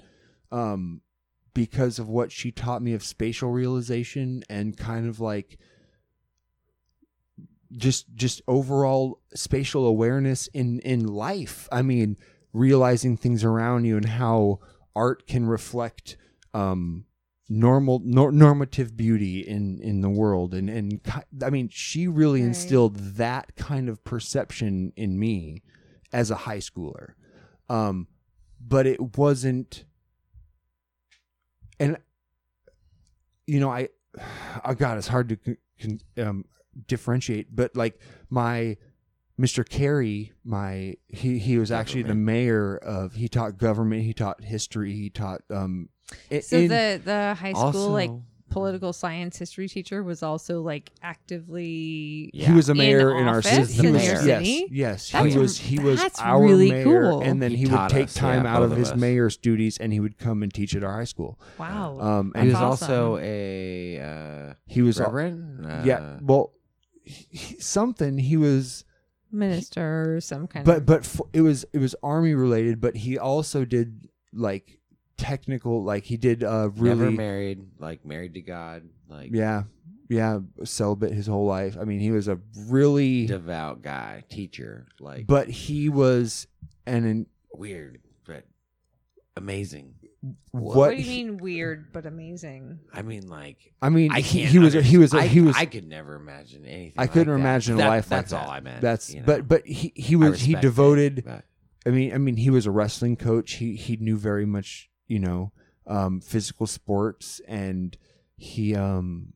um, because of what she taught me of spatial realization and kind of like just just overall spatial awareness in in life. I mean realizing things around you and how art can reflect um normal nor- normative beauty in in the world and and i mean she really Right. instilled that kind of perception in me as a high schooler um but it wasn't and you know i oh god, it's hard to con- con- um, differentiate. But like my Mr. Carey, my he he was actually the mayor of. He taught government. He taught history. He taught um. I- So in- the the high school like political science history teacher was also like actively He was a mayor in, our city. He was, your yes, city? yes. That's he was. He was our really mayor, cool. and then He he, would take us, time yeah, out of of his us. mayor's duties, and he would come and teach at our high school. Wow. Um, he was That's also a uh, he was al- reverend. yeah. Uh, Well, he, he- something he was. minister or some kind but of but f- it was it was army related but he also did like technical like he did uh really never married, like married to God, like yeah yeah celibate his whole life i mean he was a really devout guy, teacher, like but he was an an weird but amazing. what, what, do you he- mean weird but amazing? I mean, like i mean I he, can't. he was a, he was a, I, he was I could never imagine anything. i couldn't that. imagine That- a life like That's like all that. I meant. that's you know? but but he he I was he respect it, devoted but- I mean, I mean, he was a wrestling coach. He he knew very much, you know, um, physical sports, and he um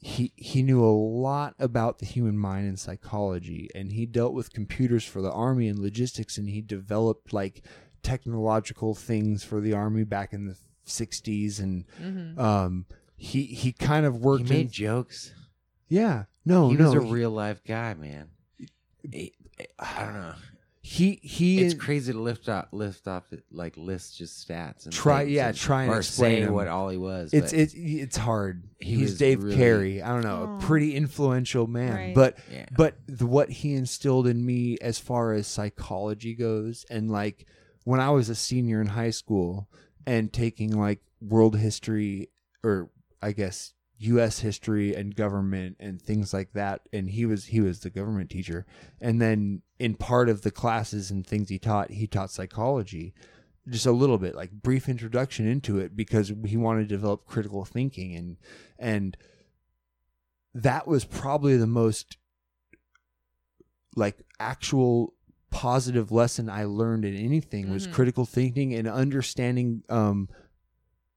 he he knew a lot about the human mind and psychology, and he dealt with computers for the army and logistics, and he developed like technological things for the army back in the '60s, and Mhm. um he he kind of worked. he made in, jokes. yeah, no, he no, was a he- real life guy, man. He- I don't know. He he It's crazy to lift off, lift off, like list just stats and Try- things yeah, and- try and or explain say him. what all he was. It's but it's it's hard. He He's Dave really- Carey. I don't know, Oh. a pretty influential man. Right. But Yeah. but the, what he instilled in me as far as psychology goes, and like when I was a senior in high school and taking like world history or I guess U.S. history and government and things like that, and he was he was the government teacher, and then in part of the classes and things he taught, he taught psychology just a little bit like brief introduction into it because he wanted to develop critical thinking and and that was probably the most like actual positive lesson I learned in anything was Mhm. critical thinking and understanding um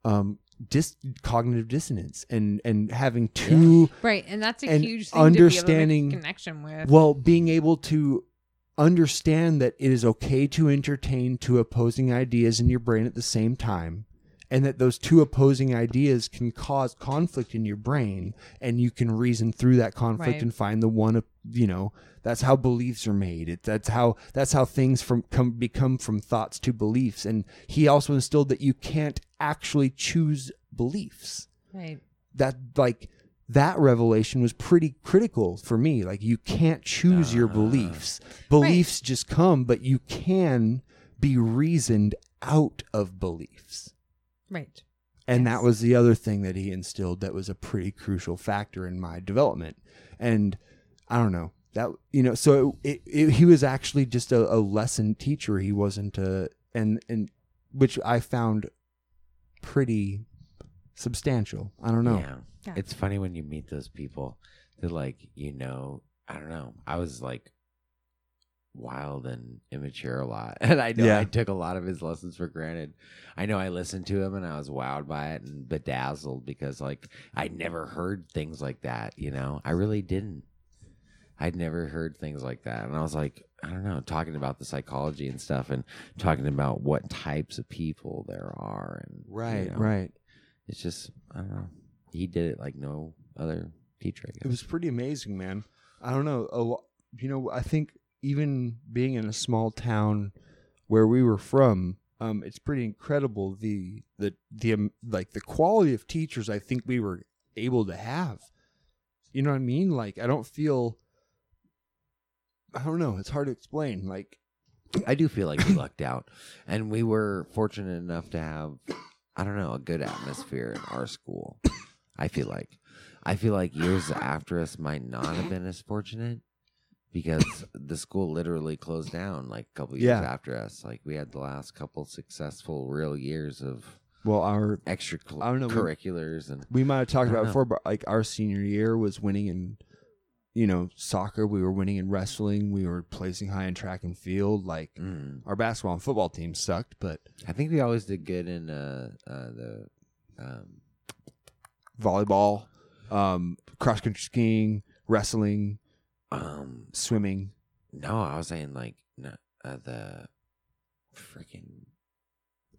um dis- cognitive dissonance and and having two Right, and that's a and huge thing to be able to understanding make a connection with. well being able to understand that it is okay to entertain two opposing ideas in your brain at the same time and that those two opposing ideas can cause conflict in your brain and you can reason through that conflict Right. and find the one you know that's how beliefs are made. It, that's how that's how things from come become from thoughts to beliefs. And he also instilled that you can't actually choose beliefs. Right. that like that revelation was pretty critical for me. Like you can't choose your ah. beliefs. Beliefs just come but you can be reasoned out of beliefs Right. and Yes. that was the other thing that he instilled that was a pretty crucial factor in my development and i don't know that you know so it, it, he was actually just a, a lesson teacher he wasn't a and and which i found pretty substantial i don't know Yeah. Yeah. It's funny when you meet those people that like, you know, I don't know. I was like wild and immature a lot. And I know Yeah. I took a lot of his lessons for granted. I know I listened to him and I was wowed by it and bedazzled because like I'd never heard things like that, you know. I really didn't. I'd never heard things like that. And I was like, I don't know, talking about the psychology and stuff and talking about what types of people there are and you right know, right it's just I don't know. He did it like no other teacher. I guess. It was pretty amazing, man. I don't know. A lo- you know, I think even being in a small town where we were from, um, it's pretty incredible the the the um, like the quality of teachers I think we were able to have. You know what I mean? Like I don't feel. I don't know. It's hard to explain. Like I do feel like we lucked out, and we were fortunate enough to have I don't know a good atmosphere in our school. I feel like I feel like years after us might not have been as fortunate because the school literally closed down like a couple years Yeah. after us. Like we had the last couple successful real years of well, our extracurriculars I don't know, we- and we might have talked about before, but like our senior year was winning in, you know, soccer. We were winning in wrestling. We were placing high in track and field. Like Mm. our basketball and football team sucked, but I think we always did good in uh, uh, the um, volleyball. Um, cross country skiing, wrestling, Um, swimming. no, I was saying like no, uh, the freaking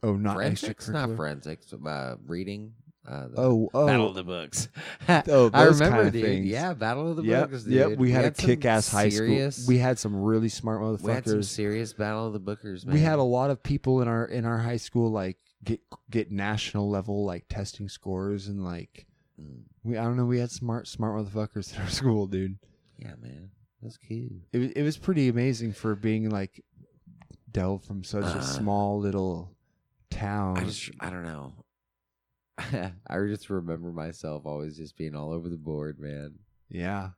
Oh, not forensics, not extracurricular? forensics. Uh, reading. Uh, the Oh, oh. Battle of the Books. Oh, I remember, kinda dude. things. Yeah, Battle of the Yep, Books. Dude. yep. We had, a kick-ass high school. We had some really smart motherfuckers. we had some serious Battle of the Bookers. Man. we had a lot of people in our in our high school like get get national level like testing scores and like Mm. we I don't know we had smart smart motherfuckers in our school, dude. Yeah, man, that's cute. It was it was pretty amazing for being like Dell from such Uh, a small little town. I just, I don't know. I just remember myself always just being all over the board, man. yeah,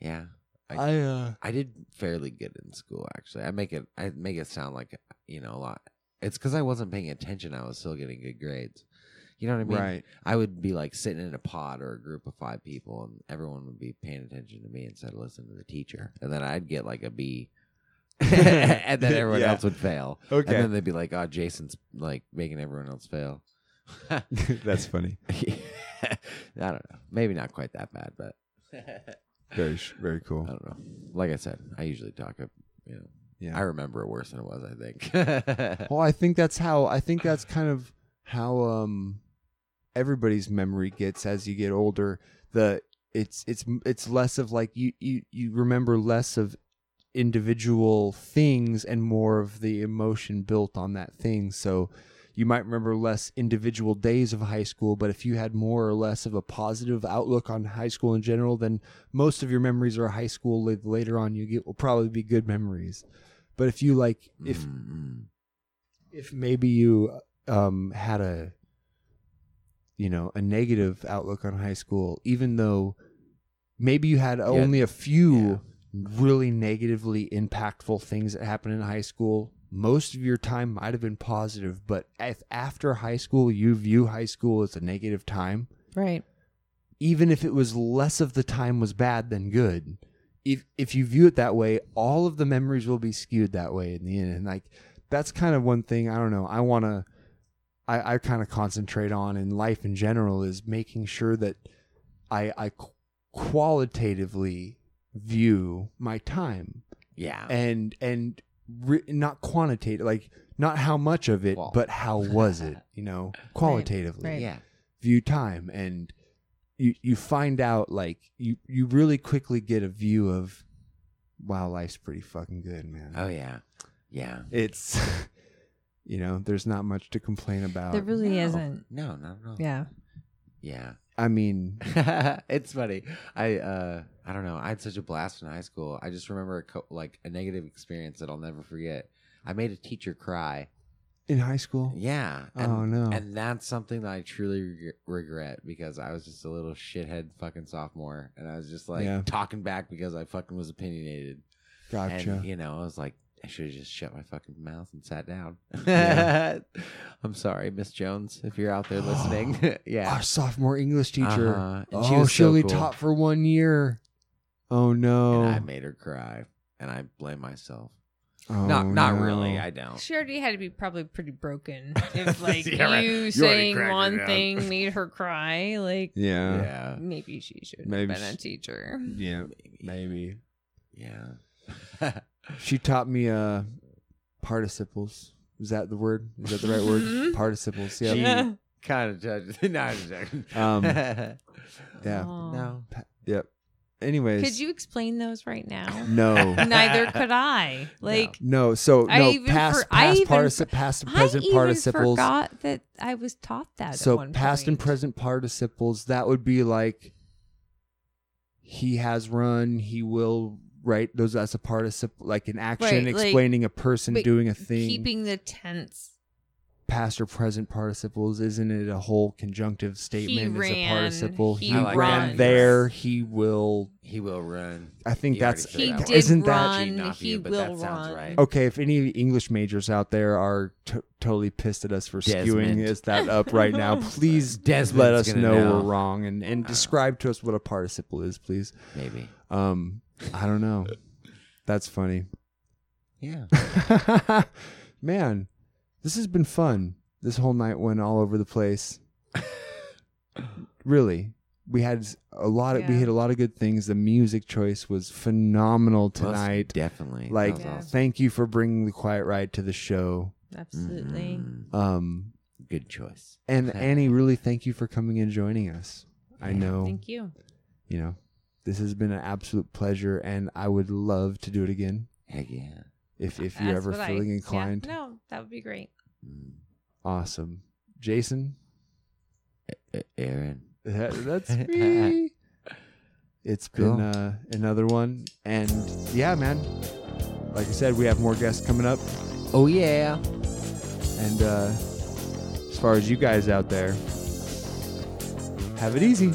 Yeah, I uh I did fairly good in school actually. I make it I make it sound like you know a lot. It's because I wasn't paying attention. I was still getting good grades. You know what I mean? right. I would be like sitting in a pod or a group of five people, and everyone would be paying attention to me instead of listening to the teacher. And then I'd get like a B, and then everyone Yeah. else would fail. Okay. And then they'd be like, "Oh, Jason's like making everyone else fail." That's funny. I don't know. Maybe not quite that bad, but Very sh- very cool. I don't know. Like I said, I usually talk. up- You know, Yeah. I remember it worse than it was. I think. Well, I think that's how I think that's kind of how um everybody's memory gets as you get older. The it's it's it's less of like you you you remember less of individual things and more of the emotion built on that thing. So you might remember less individual days of high school, but if you had more or less of a positive outlook on high school in general, then most of your memories are high school. Later on, you get will probably be good memories. But if you like, if Mm-mm. if maybe you um had a you know a negative outlook on high school even though maybe you had only a few really negatively impactful things that happened in high school. Most of your time might have been positive but if after high school you view high school as a negative time Right. even if it was less of the time was bad than good if if you view it that way all of the memories will be skewed that way in the end. And like that's kind of one thing i don't know i want to i i kind of concentrate on in life in general is making sure that i i qualitatively view my time yeah. and and re- not quantitative like not how much of it Qual. but how was it you know qualitatively right. yeah. view time and you you find out like you you really quickly get a view of wow life's pretty fucking good man Oh yeah. Yeah. it's you know there's not much to complain about There really No. isn't. No, not at all. Yeah. Yeah. i mean it's funny. I uh I don't know. I had such a blast in high school. I just remember a co- like a negative experience that I'll never forget. I made a teacher cry. in high school Yeah. Oh, no. And that's something that I truly reg- regret because I was just a little shithead fucking sophomore, and I was just like Yeah. talking back because I fucking was opinionated. gotcha And you know, I was like, I should have just shut my fucking mouth and sat down. Yeah. I'm sorry, Miss Jones, if you're out there listening. yeah. our sophomore english teacher Uh-huh. And oh she was she so only cool. taught for one year oh no And I made her cry, and I blame myself. oh, not, not no. really. I don't. She already had to be probably pretty broken if like Yeah, right. you You saying one thing made her cry. Like yeah Yeah. maybe she should Maybe have been a teacher. yeah maybe Yeah. She taught me uh participles. Is that the word? Is that the right word? Mhm. Participles. Yeah. Yeah. kind of judged. no, I'm just joking. Um, Yeah. No. Yep. Anyways. Could you explain those right now? No. Neither could I. Like No. So I no even past for- I past even particip past and I present even participles. forgot that I was taught that. at So one past and point. present participles. That would be like he has run. He will. Right. Those as a participle, like an action Right, like- explaining a person but doing a thing. keeping the tense. past or present participles isn't it a whole conjunctive statement as ran, a participle he he, like ran that. there he will He will run. i think He already that's said He that did isn't that run. Not he you, but will that sounds run. right. okay if any english majors out there are t- totally pissed at us for skewing Desmond. is that up right now please Desmond's let us gonna know, know. we're wrong and, and describe to us what a participle is please Maybe. um i don't know that's funny Yeah. man this has been fun this whole night went all over the place really we had a lot of we Yeah. hit a lot of good things. The music choice was phenomenal Most tonight. definitely. That Like, was Yeah. awesome. thank you for bringing the Quiet Riot to the show. Absolutely. Mhm. Um, Good choice. and Annie, really thank you for coming and joining us. I know, Thank you. you know, this has been an absolute pleasure, and I would love to do it again Heck yeah. if if you're That's ever what I- feeling yeah, inclined. no, that would be great. Mm. Awesome, Jason. A- Aaron. That, that's me. It's been Cool. uh, another one, and yeah, man. Like I said, we have more guests coming up, Oh yeah. and uh, as far as you guys out there, have it easy.